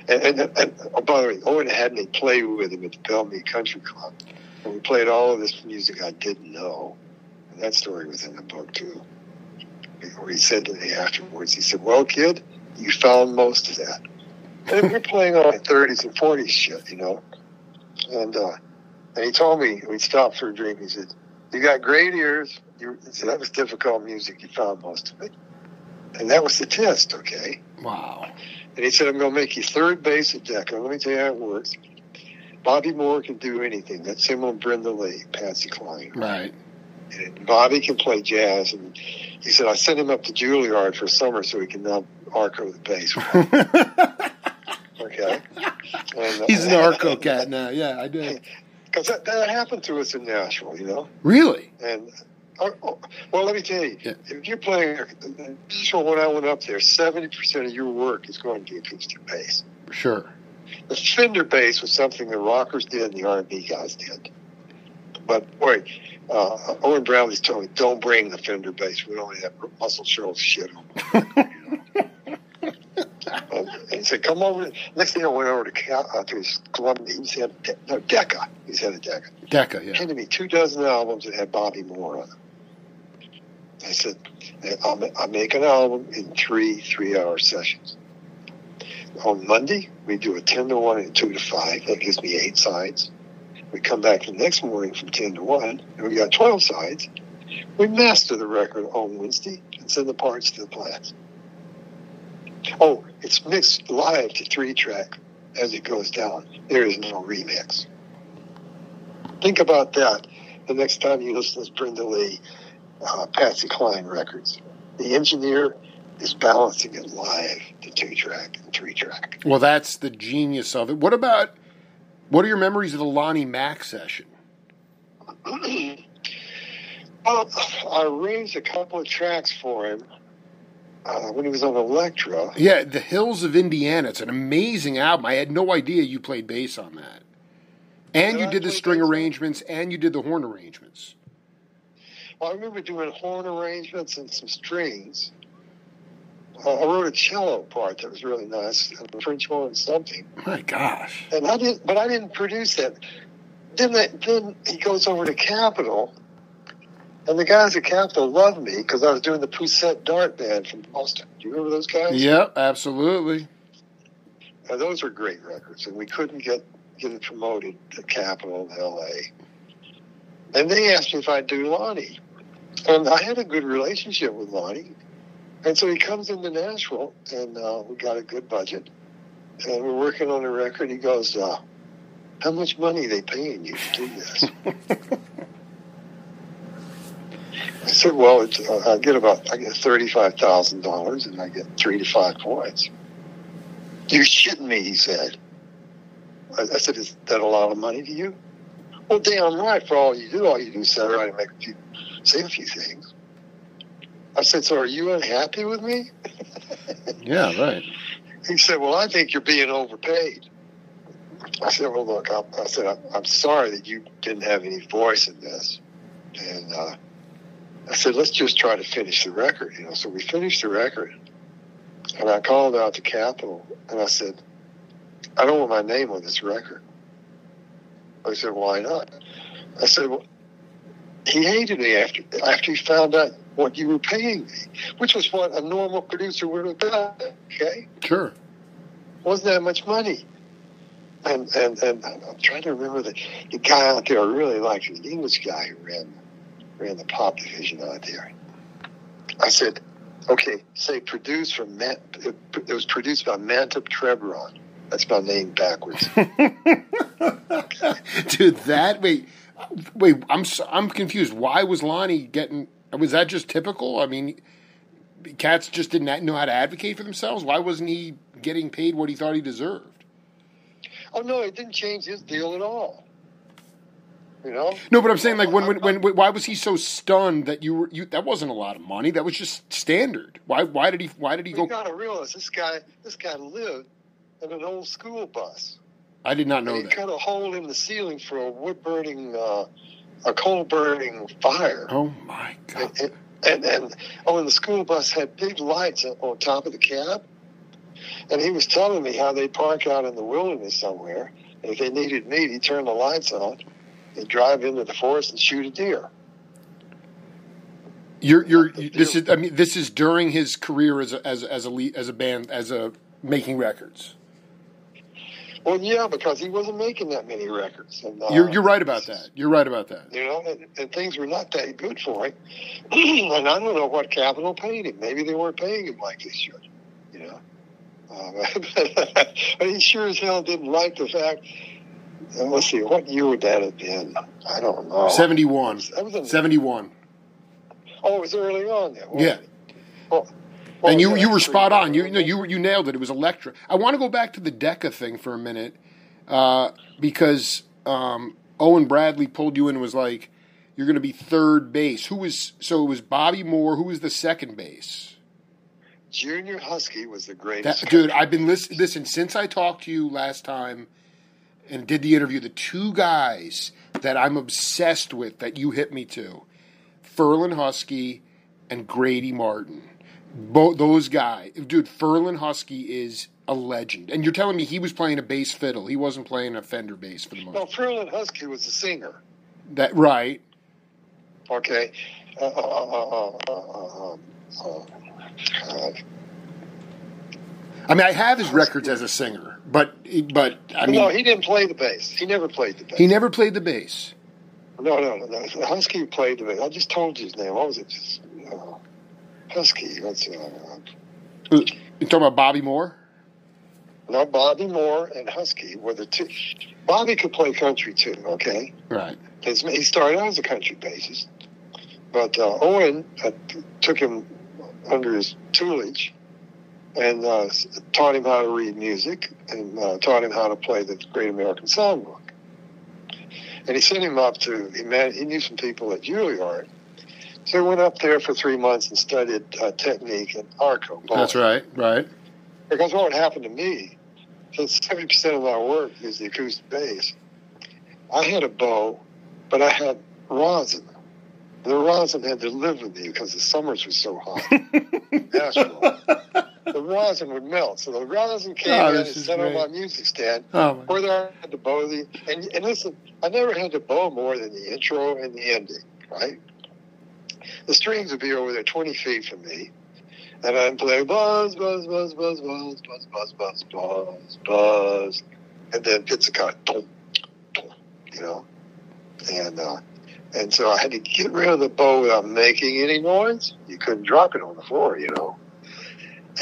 And, and, and oh, by the way, Owen had me play with him at the Belle Meade Country Club. And we played all of this music I didn't know. And that story was in the book too. Where he said to me afterwards, he said, Well, kid, you found most of that. And we're playing all the 30s and 40s shit, you know. And uh, and he told me, we stopped for a drink, he said, You got great ears. You, said, That was difficult music. You found most of it. And that was the test, okay? Wow. And he said, I'm going to make you third bass at Decca. Let me tell you how it works. Bobby Moore can do anything. That's him on Brenda Lee, Patsy Cline. Right. And Bobby can play jazz. And he said, I sent him up to Juilliard for summer so he can now arco the bass. okay. And, uh, He's an arco cat now. Yeah, I did. Because that, that happened to us in Nashville, you know? Really? And well, let me tell you, yeah. if you're playing, so when I went up there, 70% of your work is going to be acoustic bass. For sure. The Fender bass was something the rockers did and the R&B guys did. But boy, uh, Owen Brownlee's told me, don't bring the Fender bass. We only have Muscle Shoals shit on. and he said, come over. Next thing I went over to, uh, to his Columbia. He said, no, Decca. He said a Decca. Decca, yeah. Handed me two dozen albums that had Bobby Moore on them. I said, I'll, I'll make an album in three three-hour sessions. On Monday, we do a 10 to 1 and 2 to 5. That gives me eight sides. We come back the next morning from 10 to 1, and we got 12 sides. We master the record on Wednesday and send the parts to the plants. Oh, it's mixed live to three track as it goes down. There is no remix. Think about that the next time you listen to Brenda Lee uh, Patsy Cline records. The engineer is balancing it live to two track and three track. Well, that's the genius of it. What about what are your memories of the Lonnie Mack session? well, I arranged a couple of tracks for him uh, when he was on Elektra. Yeah, The Hills of Indiana. It's an amazing album. I had no idea you played bass on that. And did you did the string arrangements and you did the horn arrangements. Well, I remember doing horn arrangements and some strings. Uh, I wrote a cello part that was really nice, a French horn something. My gosh! And I didn't, but I didn't produce that. Then, that, then he goes over to Capitol, and the guys at Capitol loved me because I was doing the Pousette Dart Band from Boston. Do you remember those guys? Yep, absolutely. Now, those are great records, and we couldn't get get it promoted to Capitol in L.A. And they asked me if I'd do Lonnie, and I had a good relationship with Lonnie, and so he comes into Nashville, and uh, we got a good budget, and we're working on a record. He goes, uh, "How much money they paying you to do this?" I said, "Well, it's, uh, I get about I get thirty five thousand dollars, and I get three to five points." You're shitting me, he said. I, I said, "Is that a lot of money to you?" Well, damn right. For all you do, all you do is sit around and make a few, say a few things. I said, "So are you unhappy with me?" Yeah, right. He said, "Well, I think you're being overpaid." I said, "Well, look, I, I said I'm, I'm sorry that you didn't have any voice in this," and uh, I said, "Let's just try to finish the record." You know, so we finished the record, and I called out to Capitol, and I said, "I don't want my name on this record." I said, "Why not?" I said, "Well, he hated me after after he found out what you were paying me, which was what a normal producer would have done." Okay Sure. wasn't that much money. And and and I'm trying to remember the the guy out there I really liked, the English guy who ran ran the pop division out there. I said, okay, say produced from Man, it was produced by Mantup Trebron. That's my name backwards. Dude, that wait, wait. I'm I'm confused. Why was Lonnie getting? Was that just typical? I mean, cats just didn't know how to advocate for themselves. Why wasn't he getting paid what he thought he deserved? oh no, it didn't change his deal at all. You know? No, but I'm saying like when, when when when why was he so stunned that you were you that wasn't a lot of money. That was just standard. Why why did he why did he You go? got to realize this guy this guy lived in an old school bus. I did not know he that. cut a hole in the ceiling for a wood burning, uh, a coal burning fire. Oh my god. And, and, and oh, and the school bus had big lights on- top of the cab. And he was telling me how they park out in the wilderness somewhere. And if they needed meat, he'd turn the lights on. He'd drive into the forest and shoot a deer. You're you're you, this is I mean this is during his career as a, as a- as a lead, as a band as a making records. Well, yeah, because he wasn't making that many records. And, uh, You're you're right about that. You're right about that. You know, and, and things were not that good for him. and I don't know what Capitol paid him. Maybe they weren't paying him like they should. You know, uh, but he sure as hell didn't like the fact. And let's see, what year would that have been? I don't know. Seventy one. That was in, Seventy one. oh, it was early on then. Yeah. Well, And you, you were spot on. You no ago? you you nailed it. It was Elektra. I want to go back to the Decca thing for a minute uh, because um, Owen Bradley pulled you in and was like, "You're going to be third base." Who was so? It was Bobby Moore. Who was the second base? Junior Huskey was the greatest. That, dude, I've been listening. Listen, since I talked to you last time and did the interview, the two guys that I'm obsessed with that you hit me to, Ferlin Husky and Grady Martin. Both those guys, dude. Ferlin Husky is a legend, and you're telling me he was playing a bass fiddle. He wasn't playing a Fender bass for the most. No, Ferlin Husky was a singer. That right? Okay. Uh, uh, uh, I mean, I have his records as a singer, but but I mean, no, he didn't play the bass. He never played the bass. he never played the bass. No, no, no, no. Huskey played the bass. I just told you his name. What was it? Huskey. Uh, You talking about Bobby Moore? no Bobby Moore and Huskey were the two. Bobby could play country too. Okay, Right. His, he started out as a country bassist, but uh, Owen uh, took him under his tutelage and uh, taught him how to read music and uh, taught him how to play the Great American Songbook. And he sent him up to he, man, he knew some people at Juilliard, so he went up there for three months and studied uh, technique and arco. bowing. That's right. Right. Because what happened to me, since seventy percent of my work is the acoustic bass, I had a bow, but I had rosin. The rosin had to live with me because the summers were so hot. The rosin would melt, so the rosin came Oh, in and set on my music stand. Oh, my- Whether I had to bow the and, and listen, I never had to bow more than the intro and the ending, right? The strings would be over there twenty feet from me, and I'd play buzz, buzz, buzz, buzz, buzz, buzz, buzz, buzz, buzz, buzz, and then pizzicato, boom, boom, you know, and uh, and so I had to get rid of the bow without making any noise. You couldn't drop it on the floor, you know.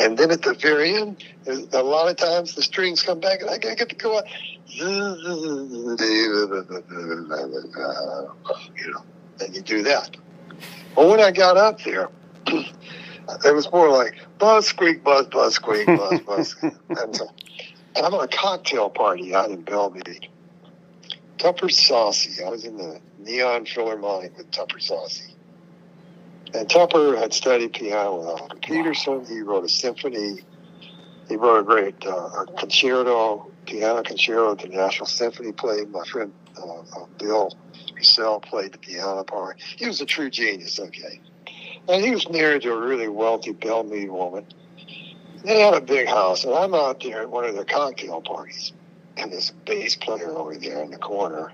And then at the very end, a lot of times the strings come back, and I get to go out, you know, and you do that. But when I got up there, it was more like buzz, squeak, buzz, buzz, squeak, buzz, buzz. and so I'm at a cocktail party out in Belle Meade. Tupper Saussy. I was in the Neon Philharmonic with Tupper Saussy. And Tupper had studied piano with Oscar Peterson. He wrote a symphony. He wrote a great uh, concerto, piano concerto the National Symphony played. My friend uh, uh, Bill Russell played the piano part. He was a true genius, okay. And he was married to a really wealthy Belle Meade woman. They had a big house, and I'm out there at one of their cocktail parties, and this bass player over there in the corner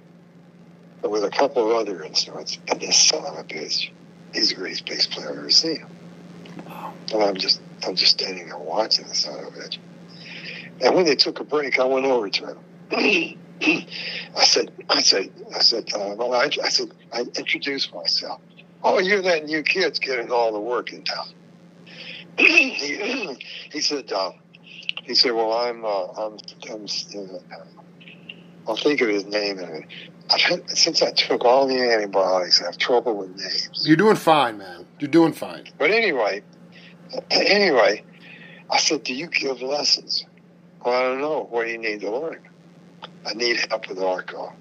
with a couple of other instruments, and this son of a bitch he's the greatest bass player I've ever seen. Wow. And I'm just I'm just standing there watching the son of a bitch. And when they took a break, I went over to him. I said, I said, I said, uh, well, I, I said, I introduced myself. Oh, you're that new kid's getting all the work in town. he, he said, uh, he said, well, I'm, uh, I'm, I'm uh, I'll think of his name in a minute. I've had, since I took all the antibiotics, I have trouble with names. You're doing fine, man. You're doing fine. But anyway, anyway, I said, "Do you give lessons?" Well, I don't know. What do you need to learn? I need help with Arco.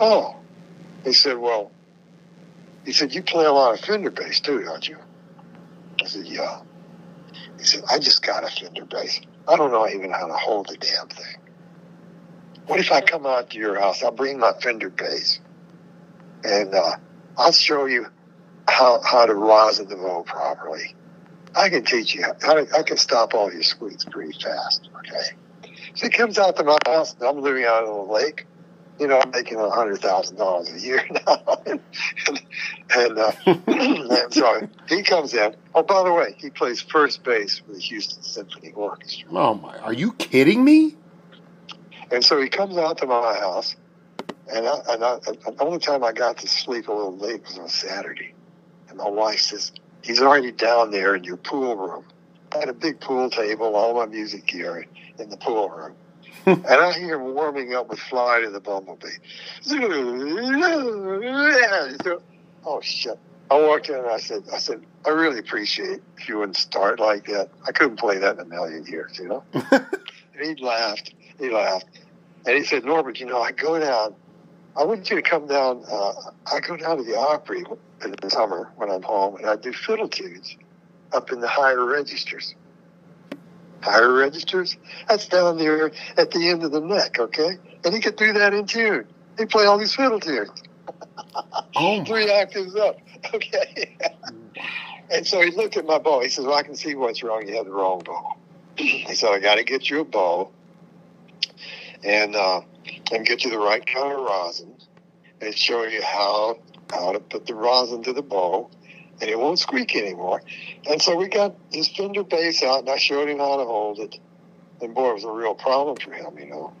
Oh, he said, "Well," he said, "You play a lot of Fender bass too, don't you?" I said, "Yeah." He said, "I just got a Fender bass. I don't know even how to hold the damn thing." What if I come out to your house? I'll bring my Fender bass, and uh, I'll show you how how to rosin the bow properly. I can teach you how to, I can stop all your squeaks pretty fast. Okay. So he comes out to my house, and I'm living out on the lake. You know, I'm making a hundred thousand dollars a year now, and and, uh, and so he comes in. Oh, by the way, he plays first base for the Houston Symphony Orchestra. Oh my! Are you kidding me? And so he comes out to my house, and, I, and I, the only time I got to sleep a little late was on Saturday. And my wife says, he's already down there in your pool room. I had a big pool table, all my music gear in the pool room. and I hear him warming up with Fly to the Bumblebee. oh, shit. I walked in and I said, I said, I really appreciate if you wouldn't start like that. I couldn't play that in a million years, you know? and he laughed. He laughed. And he said, Norbert, you know, I go down, I want you to come down, uh, I go down to the Opry in the summer when I'm home, and I do fiddle tunes up in the higher registers. Higher registers? That's down there at the end of the neck, okay? And he could do that in tune. He play all these fiddle tunes. three octaves up, okay? and so he looked at my bow. He says, well, I can see what's wrong. You have the wrong bow. he said, I got to get you a bow and uh, and get you the right kind of rosin and show you how how to put the rosin to the bow and it won't squeak anymore. And so we got his Fender bass out and I showed him how to hold it. And boy, it was a real problem for him, you know,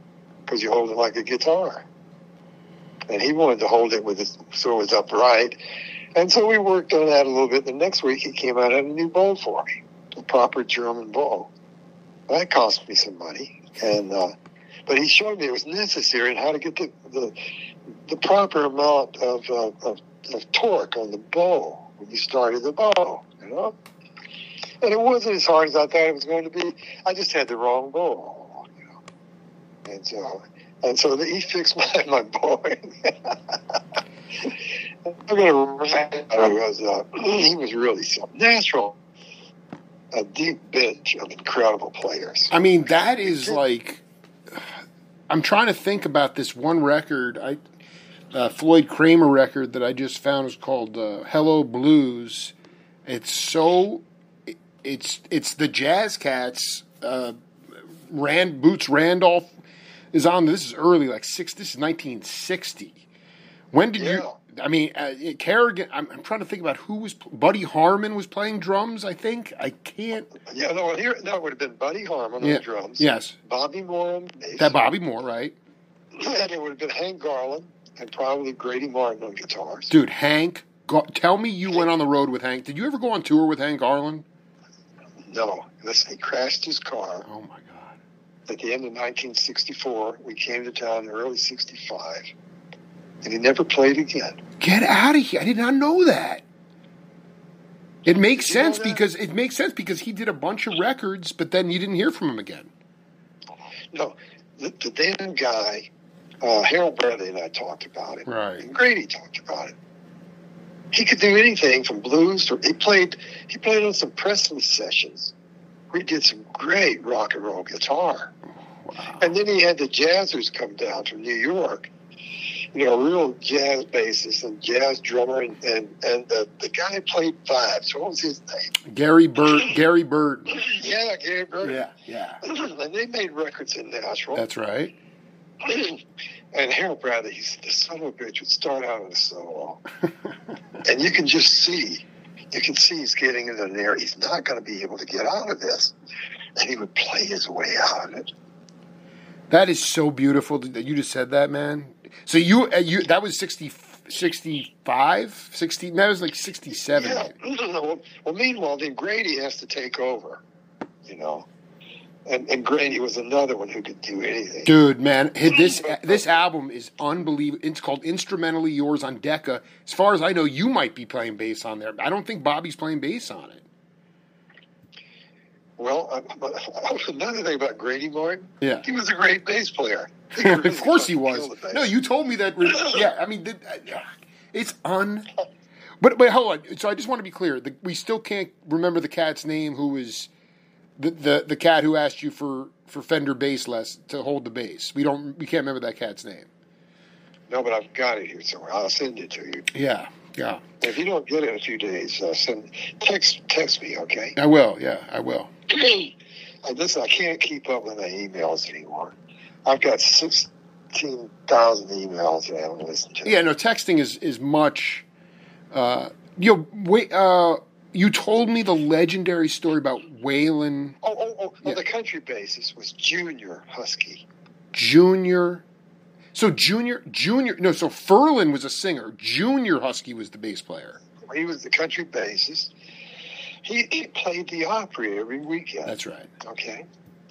because you hold it like a guitar. And he wanted to hold it with it so it was upright. And so we worked on that a little bit. The next week he came out had a new bow for me, a proper German bow. That cost me some money. And uh, but he showed me it was necessary and how to get the the, the proper amount of, uh, of, of torque on the bow when you started the bow, you know. And it wasn't as hard as I thought it was going to be. I just had the wrong bow, you know. And so, and so the he fixed my my bow. I'm gonna was uh, he was really so natural, a deep bench of incredible players. I mean, that is like I'm trying to think about this one record. I uh, Floyd Cramer record that I just found was called uh, "Hello Blues." It's so it's it's the Jazz Cats. Uh, Rand Boots Randolph is on. This is early, like six. This is 1960. When did yeah. you I mean, uh, Carrigan. I'm, I'm trying to think about who was. Buddy Harman was playing drums. I think I can't. Yeah, no, here that would have been Buddy Harman Yeah. on drums. Yes, Bobby Moore on bass. that Bobby Moore, right? and it would have been Hank Garland and probably Grady Martin on guitars. Dude, Hank. Go, tell me you went on the road with Hank. Did you ever go on tour with Hank Garland? No, listen, he crashed his car Oh my God. at the end of 1964. We came to town in early 65. And he never played again. Get out of here! I did not know that. It makes you sense because it makes sense because he did a bunch of records, but then you didn't hear from him again. No, the, the damn guy, uh, Harold Bradley and I talked about it. Right. And Grady talked about it. He could do anything from blues to he played he played on some Presley sessions. We did some great rock and roll guitar. Wow. And then he had the jazzers come down from New York. You know, real jazz bassist and jazz drummer and, and, and the, the guy who played vibes. What was his name? Gary Bird. Gary Bird. Yeah, Gary Burton. Yeah, yeah. and they made records in Nashville. That's right. and Harold Bradley, he's the son of a bitch, would start out in a solo. and you can just see, you can see he's getting into an area. He's not going to be able to get out of this. And he would play his way out of it. That is so beautiful that you just said that, man. So you, uh, you that was 60, 65, 60, that was like 67. Yeah. well, meanwhile, then Grady has to take over, you know. And, and Grady was another one who could do anything. Dude, man, this this album is unbelievable. It's called "Instrumentally Yours" on Decca. As far as I know, you might be playing bass on there. I don't think Bobby's playing bass on it. Well, I, another thing about Grady Martin, Yeah, he was a great bass player. Really of course he was. kill the bass. No, you told me that. Yeah, I mean, uh, it's un. But but hold on. So I just want to be clear. The, we still can't remember the cat's name. Who was the, the the cat who asked you for for Fender bass less to hold the bass? We don't. We can't remember that cat's name. No, but I've got it here somewhere. I'll send it to you. Yeah, yeah. If you don't get it in a few days, uh, send text text me, okay? I will. Yeah, I will. I, listen, I can't keep up with my emails anymore. I've got sixteen thousand emails that I haven't listened to. Yeah, no, texting is is much. Uh, you know, wait. Uh, you told me the legendary story about Waylon Oh, oh, oh! oh yeah. On the country basis was Junior Huskey. Junior. So Junior, Junior. No, so Ferlin was a singer. Junior Husky was the bass player. He was the country bassist. He, he played the Opry every weekend. That's right. okay.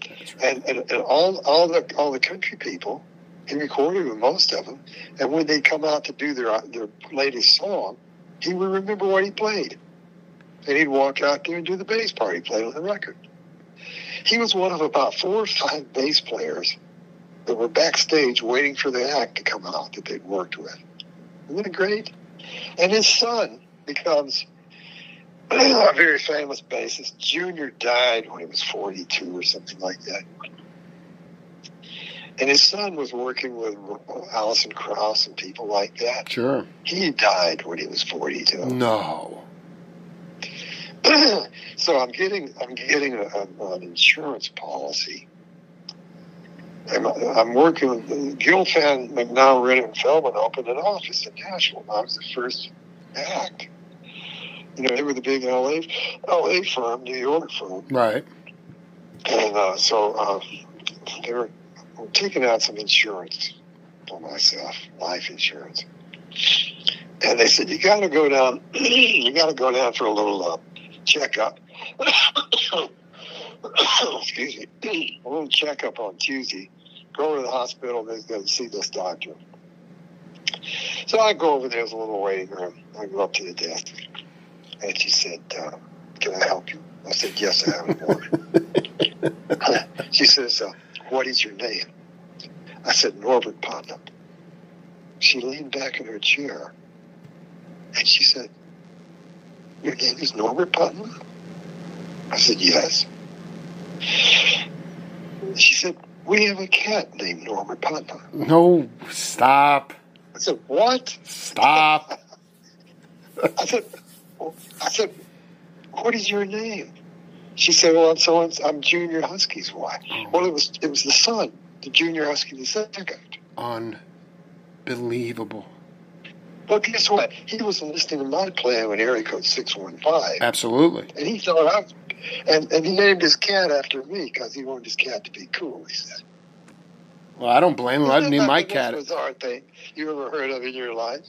That's right. and, and, and all all the all the country people, he recorded with most of them. And when they come out to do their their latest song, he would remember what he played, and he'd walk out there and do the bass part he played on the record. He was one of about four or five bass players that were backstage waiting for the act to come out that they'd worked with. Isn't it great? And his son becomes a very famous bassist. Junior died when he was 42 or something like that. And his son was working with Alison Krauss and people like that. Sure. He died when he was 42. No. so I'm getting I'm getting a, a, an insurance policy. I'm, I'm working with Gelfand, Macnow, Rennert, and Feldman opened an office in Nashville. I was the first act. You know, they were the big LA, LA firm, New York firm. Right. And uh, so uh, they were taking out some insurance for myself, life insurance. And they said, you got to go down, you got to go down for a little uh, checkup. Excuse me, a little checkup on Tuesday. Go to the hospital, they're going to see this doctor. So I go over there, there's a little waiting room. I go up to the desk, and she said, uh, Can I help you? I said, Yes, I have a board. she says, uh, What is your name? I said, Norbert Putnam. She leaned back in her chair and she said, Your name is Norbert Putnam? I said, Yes. She said, We have a cat named Norbert Putnam. No. Stop. I said, What? Stop. I said, I said, What is your name? She said, Well, I'm so I'm Junior Huskey's wife. Oh. Well, it was it was the son, the Junior Huskey the second. Unbelievable. Well, guess what? He was listening to my plan when area code 615. Absolutely. And he thought I, and, and he named his cat after me because he wanted his cat to be cool, he said. Well, I don't blame him. I'd name my cat. bizarre thing you ever heard of in your life?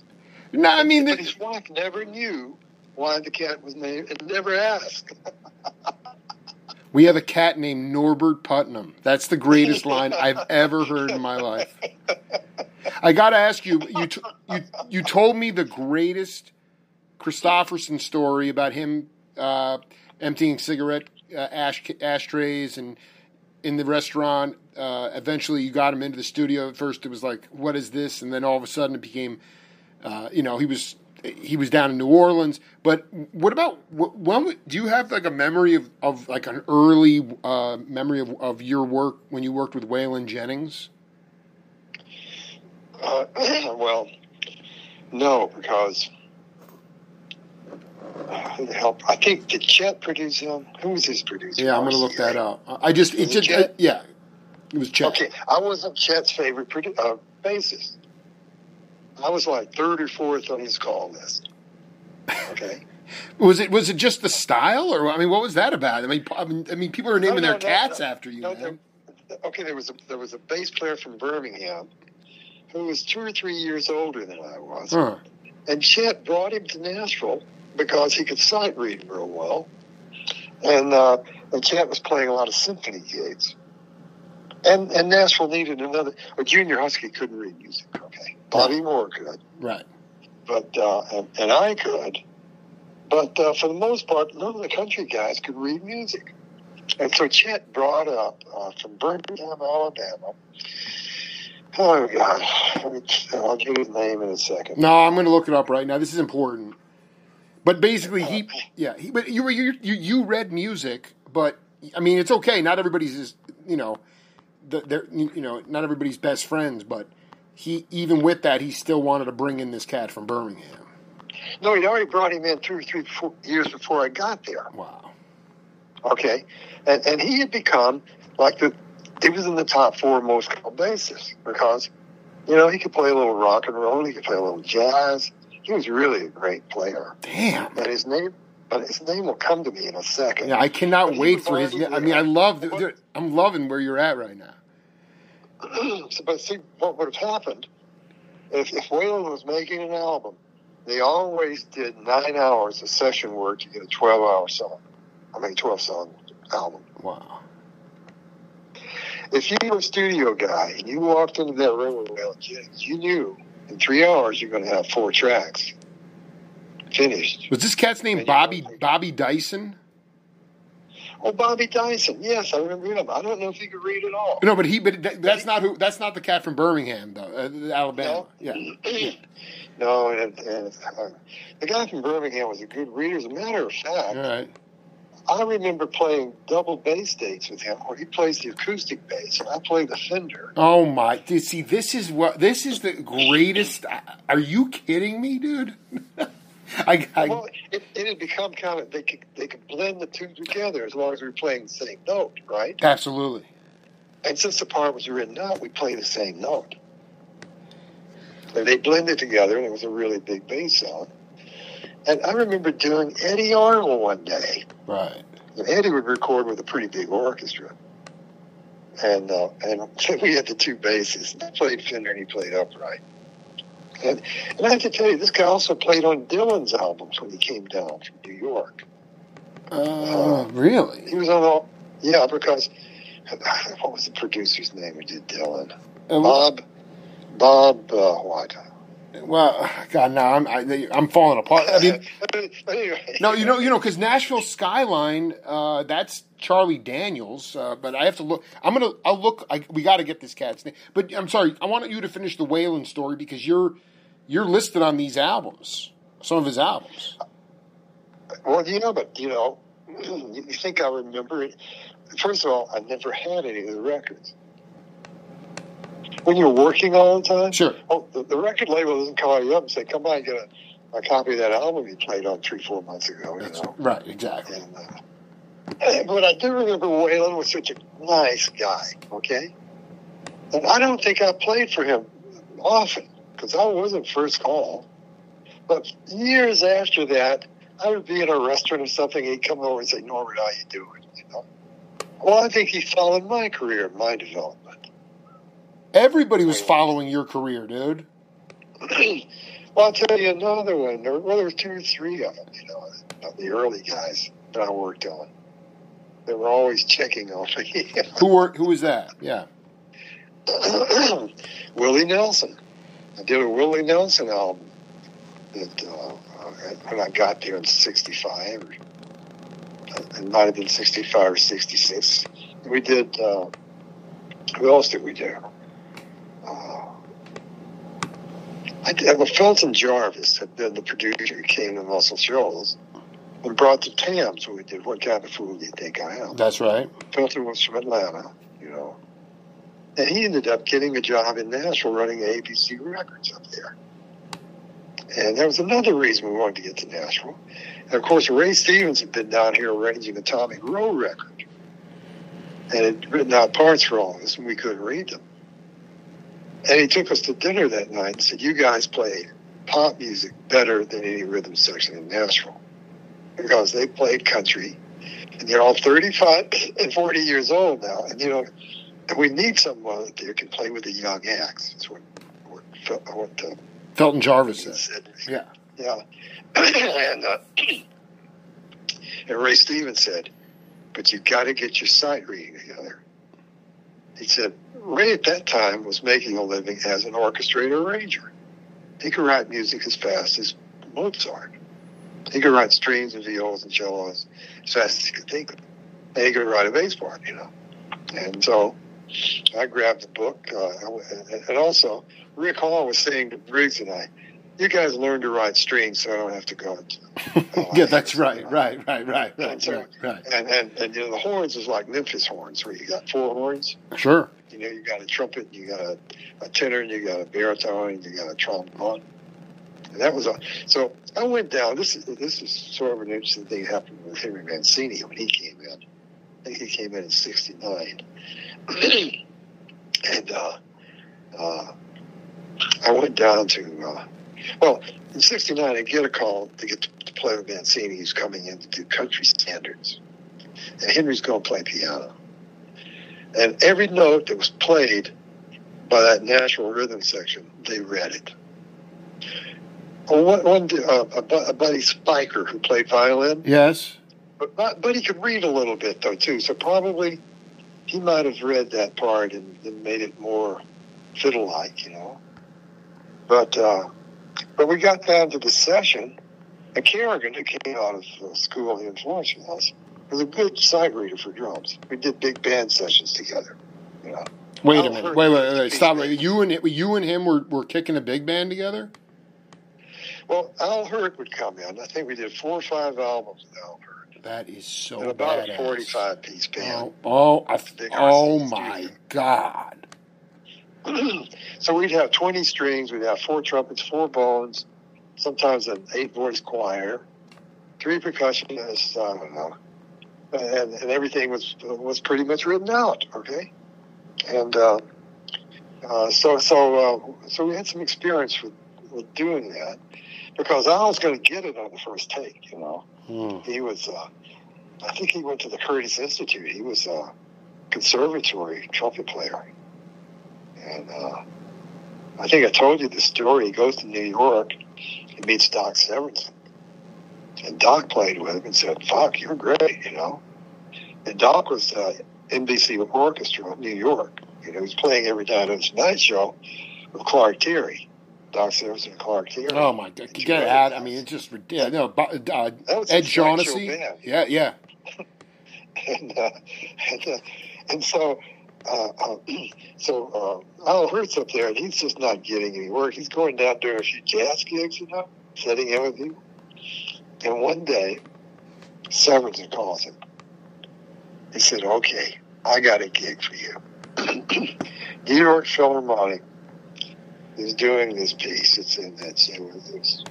No, I mean, but his wife never knew why the cat was named and never asked. we have a cat named Norbert Putnam. That's the greatest line I've ever heard in my life. I got to ask you, you, t- you, you told me the greatest Kristofferson story about him uh, emptying cigarette uh, ash ashtrays and in the restaurant. Uh, eventually, you got him into the studio. At first, it was like, "What is this?" And then all of a sudden, it became, uh, you know, he was he was down in New Orleans. But what about wh- when? Do you have like a memory of, of like an early uh, memory of, of your work when you worked with Waylon Jennings? Uh, well, no, because uh, who the hell? I think did Chet produce him? Who was his producer? Yeah, I'm going to look that up. I just it just uh, yeah, it was Chet. Okay, I wasn't Chet's favorite produ- uh, bassist. I was like third or fourth on his call list. Okay. Was it was it just the style, or I mean, what was that about? I mean, I mean, I mean people are naming No, their no, no, cats no. after you. No, okay, there was a there was a bass player from Birmingham who was two or three years older than I was, Huh. and Chet brought him to Nashville because he could sight read real well, and uh, and Chet was playing a lot of symphony gigs, and and Nashville needed another. A junior Huskey couldn't read music. Okay, Bobby Moore could, Right. but uh, and, and I could, but uh, for the most part, none of the country guys could read music. And so Chet brought up uh, from Birmingham, Alabama. Oh God, I'll give you his name in a second. No, I'm going to look it up right now. This is important. But basically, he yeah. He, but you were you you you read music, but I mean, it's okay. Not everybody's is you know, the, they're you know, not everybody's best friends. But he even with that, he still wanted to bring in this cat from Birmingham. No, he'd already brought him in two or three four years before I got there. Wow. Okay, and and he had become like the he was in the top four most called bassists because you know he could play a little rock and roll, he could play a little jazz. He was really a great player, Damn. and his name. But his name will come to me in a second. Yeah, I cannot But wait for his. I mean, I love. I'm loving where you're at right now. so, but see, what would have happened if, if Waylon was making an album? They always did nine hours of session work to get a 12 hour song. I mean, 12 song album. Wow. If you were a studio guy and you walked into that room with Jennings, you knew in three hours you're going to have four tracks finished. Was this cat's name And you Bobby Bobby Dyson? Oh, Bobby Dyson. Yes, I remember him. I don't know if he could read at all. No, but he. But that, that's not who. That's not the cat from Birmingham, though. Uh, Alabama. No? Yeah. no, and, and uh, the guy from Birmingham was a good reader. As a matter of fact, All right. I remember playing double bass dates with him where he plays the acoustic bass and I play the Fender. Oh my! See, this is what this is the greatest. Are you kidding me, dude? I, I well, it, it had become kind of they could they could blend the two together as long as we were playing the same note, right? absolutely. And since the part was written out, we play the same note. And they blended together, and it was a really big bass song. And I remember doing Eddy Arnold one day. Right. And Eddie would record with a pretty big orchestra. And uh, and we had the two basses. I played Fender and he played upright. And, and I have to tell you, this guy also played on Dylan's albums when he came down from New York. Uh, really? He was on all, yeah, because what was the producer's name who did Dylan? Uh, Bob, Bob, uh, what? Well, God, now I'm I, I'm falling apart. I mean, no, you know, you know, because Nashville Skyline, uh, that's Charlie Daniels. Uh, but I have to look. I'm gonna. I'll look. I, we got to get this cat's name. But I'm sorry. I want you to finish the Waylon story because you're you're listed on these albums. Some of his albums. Well, you know, but you know, you think I remember it? First of all, I never had any of the records. When you're working all the time, Sure. oh, the, the record label doesn't call you up and say, "Come by and get a, a copy of that album you played on three, four months ago." You know. Right. Exactly. And, uh, but I do remember Waylon was such a nice guy. Okay, and I don't think I played for him often because I wasn't first call. But years after that, I would be in a restaurant or something. He'd come over and say, "Norbert, how you doing?" You know. Well, I think he followed my career, my development. Everybody was following your career, dude. well, I'll tell you another one. There, well, there were two or three of them. You know, the early guys that I worked on. They were always checking on me. who were? Who was that? Yeah. Willie Nelson. I did a Willie Nelson album that uh, when I got there in '65, or it might have been '65 or '66. We did. Uh, who else did we do? Uh, I did. Well, Felton Jarvis had been the producer who came to Muscle Shoals and brought the Tams. We did. What kind of fool do you think I am? That's right. Felton was from Atlanta, you know. And he ended up getting a job in Nashville running ABC Records up there. And there was another reason we wanted to get to Nashville. And of course, Ray Stevens had been down here arranging a Tommy Roe record. And had written out parts for all of us, and we couldn't read them. And he took us to dinner that night and said, You guys play pop music better than any rhythm section in Nashville. Because they played country. And they're all 35 and 40 years old now. And, you know, and we need someone that can play with the young acts. That's what, what, what uh, Felton Jarvis said. said. Yeah. Yeah. and, uh, and Ray Stevens said, but you got to get your sight reading together. He said, Ray at that time was making a living as an orchestrator arranger. He could write music as fast as Mozart. He could write strings and viols and cellos as fast as he could think of. And he could write a bass part, you know. And so I grabbed the book, uh, and also Rick Hall was saying to Briggs and I, "You guys learn to ride strings, so I don't have to go." uh, yeah, that's right, right, right, right, right, and so, right, right. And, and and you know the horns is like Memphis horns, where you got four horns. Sure. You know, you got a trumpet, you got a, a tenor, and you got a baritone, and you got a trombone. And that was a, so I went down. This is this is sort of an interesting thing happened with Henry Mancini when he came in. I think he came in in '69, and uh, uh, I went down to, uh, well, in 69, I get a call to get to, to play with Mancini. He's coming in to do country standards. And Henry's going to play piano. And every note that was played by that Nashville rhythm section, they read it. Well, one, one uh, a, a buddy Spicher who played violin. Yes. But, but he could read a little bit, though, too. So probably he might have read that part and, and made it more fiddle-like, you know. But uh, but we got down to the session, and Carrigan, who came out of school in Florence was, was a good sight reader for drums. We did big band sessions together. You know. Wait a minute. Wait, wait, wait. Stop. Wait. You and you and him were, were kicking a big band together. Well, Al Hirt would come in. I think we did four or five albums with Al Hirt. That is so and about badass. a forty-five piece band. Oh, oh, I, oh my God! So we'd have 20 strings, we'd have four trumpets, four bones, sometimes an eight voice choir, three percussionists, I don't know. And, and everything was was pretty much written out, okay? And uh, uh, so so uh, so we had some experience with, with doing that because I was going to get it on the first take, you know. Hmm. He was, uh, I think he went to the Curtis Institute. He was a conservatory trumpet player and uh, I think I told you the story. He goes to New York, he meets Doc Severinsen. And Doc played with him and said, Fuck, you're great, you know. And Doc was uh, NBC Orchestra of New York. You know, he was playing every night on his night show with Clark Terry. Doc Severinsen and Clark Terry. Oh, my God. You get out. I mean, it's just ridiculous. No, uh, Ed Shaughnessy. Yeah, yeah. and, uh, and, uh, and so uh, uh, so uh, Al Hirt's up there, and he's just not getting any work. He's going down doing a few jazz gigs, you know, setting in with you. And one day, Severinsen calls him. He said, "Okay, I got a gig for you. New York Philharmonic is doing this piece. It's in it's, it's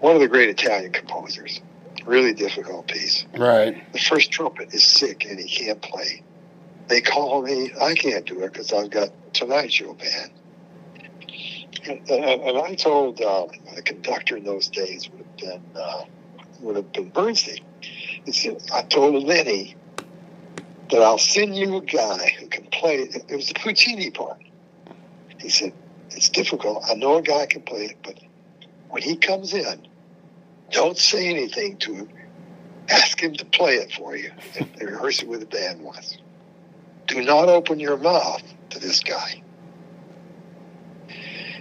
one of the great Italian composers. Really difficult piece. Right. The first trumpet is sick and he can't play they call me. I can't do it because I've got Tonight Show band. and, and I told the conductor in those days would have been uh, would have been Bernstein. He Said, I told Lenny that I'll send you a guy who can play. It was the Puccini part. He said it's difficult. I know a guy can play it, but when he comes in, don't say anything to him. Ask him to play it for you and rehearse it with the band once. Do not open your mouth to this guy.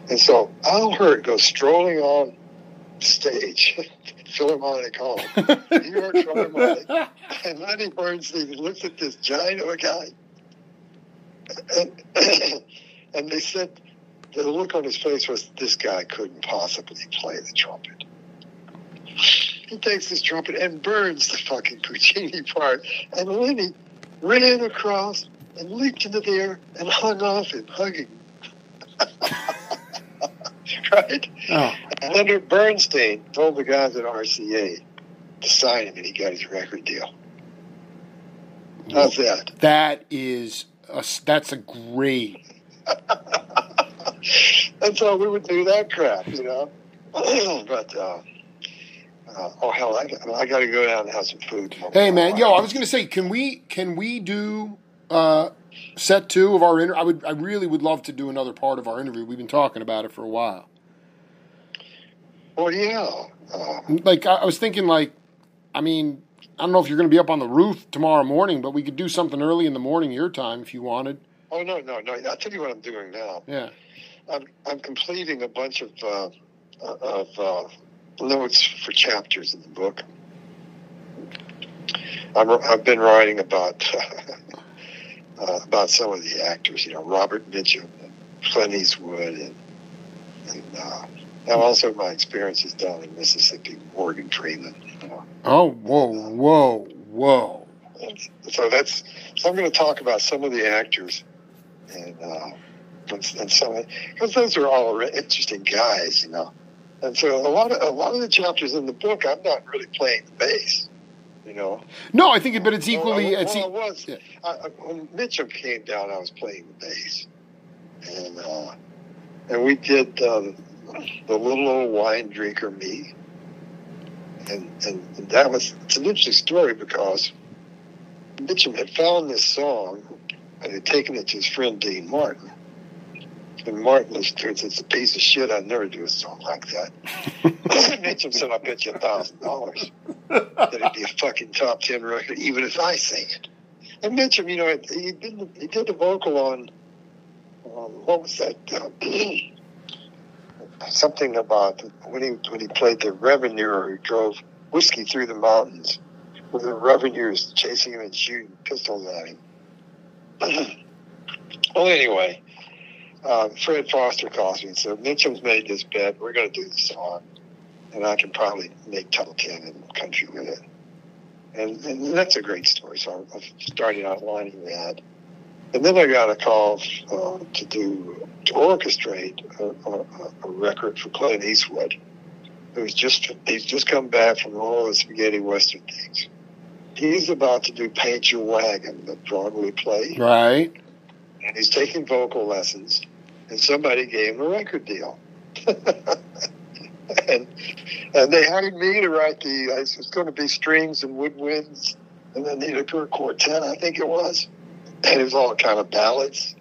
And so Al Hirt goes strolling on stage, Philharmonic Hall, New York Philharmonic, and Lenny Bernstein looks at this giant of a guy. And, and they said the look on his face was this guy couldn't possibly play the trumpet. He takes his trumpet and burns the fucking Puccini part. And Lenny ran across and leaped into the air and hung off him, hugging. right? Oh. Leonard Bernstein told the guys at RCA to sign him, and he got his record deal. How's that? That is a, that's a great. and so we would do that crap, you know. but uh, uh, oh hell, I, I got to go down and have some food. Hey man, yo, I was gonna say, can we can we do uh, set two of our interview? I would I really would love to do another part of our interview. We've been talking about it for a while. Well, yeah. Uh, like I, was thinking, like, I mean, I don't know if you're going to be up on the roof tomorrow morning, but we could do something early in the morning your time if you wanted. Oh no, no, no! I'll tell you what I'm doing now. Yeah. I'm I'm completing a bunch of uh, of uh, notes for chapters in the book. I'm, I've been writing about uh, about some of the actors, you know, Robert Mitchum, and Clint Eastwood, and, and uh, and also my experiences down in Mississippi, Morgan Freeman. You know. Oh, whoa, whoa, whoa! So that's so I'm going to talk about some of the actors, and uh, and, and some because those are all interesting guys, you know. And so a lot of a lot of the chapters in the book, I'm not really playing the bass. You know. No, I think, it but it's equally. Well, I, it's well, I was. I, when Mitchum came down, I was playing the bass, and uh, and we did um, the little old wine drinker me. And, and that was it's an interesting story because Mitchum had found this song and had taken it to his friend Dean Martin. And to it it's a piece of shit. I'd never do a song like that. Mitchum said, I bet you a thousand dollars that it'd be a fucking top ten record, even if I sing it. And Mitchum, you know, he did, he did the vocal on, um, what was that? Uh, something about when he when he played the revenue he drove whiskey through the mountains with the revenuers chasing him and shooting pistols at him. well, anyway, uh, Fred Foster calls me and said, Mitchum's made this bet. We're going to do the song, and I can probably make top 10 in country with it. And, and that's a great story. So I started outlining that. And then I got a call uh, to do to orchestrate a, a, a, record for Clint Eastwood, who's just he's just come back from all the spaghetti western things. He's about to do "Paint Your Wagon," the Broadway play, right? And he's taking vocal lessons, and somebody gave him a record deal. and and they hired me to write the. Uh, it was going to be strings and woodwinds, and then the quartet, I think it was and it was all kind of ballads.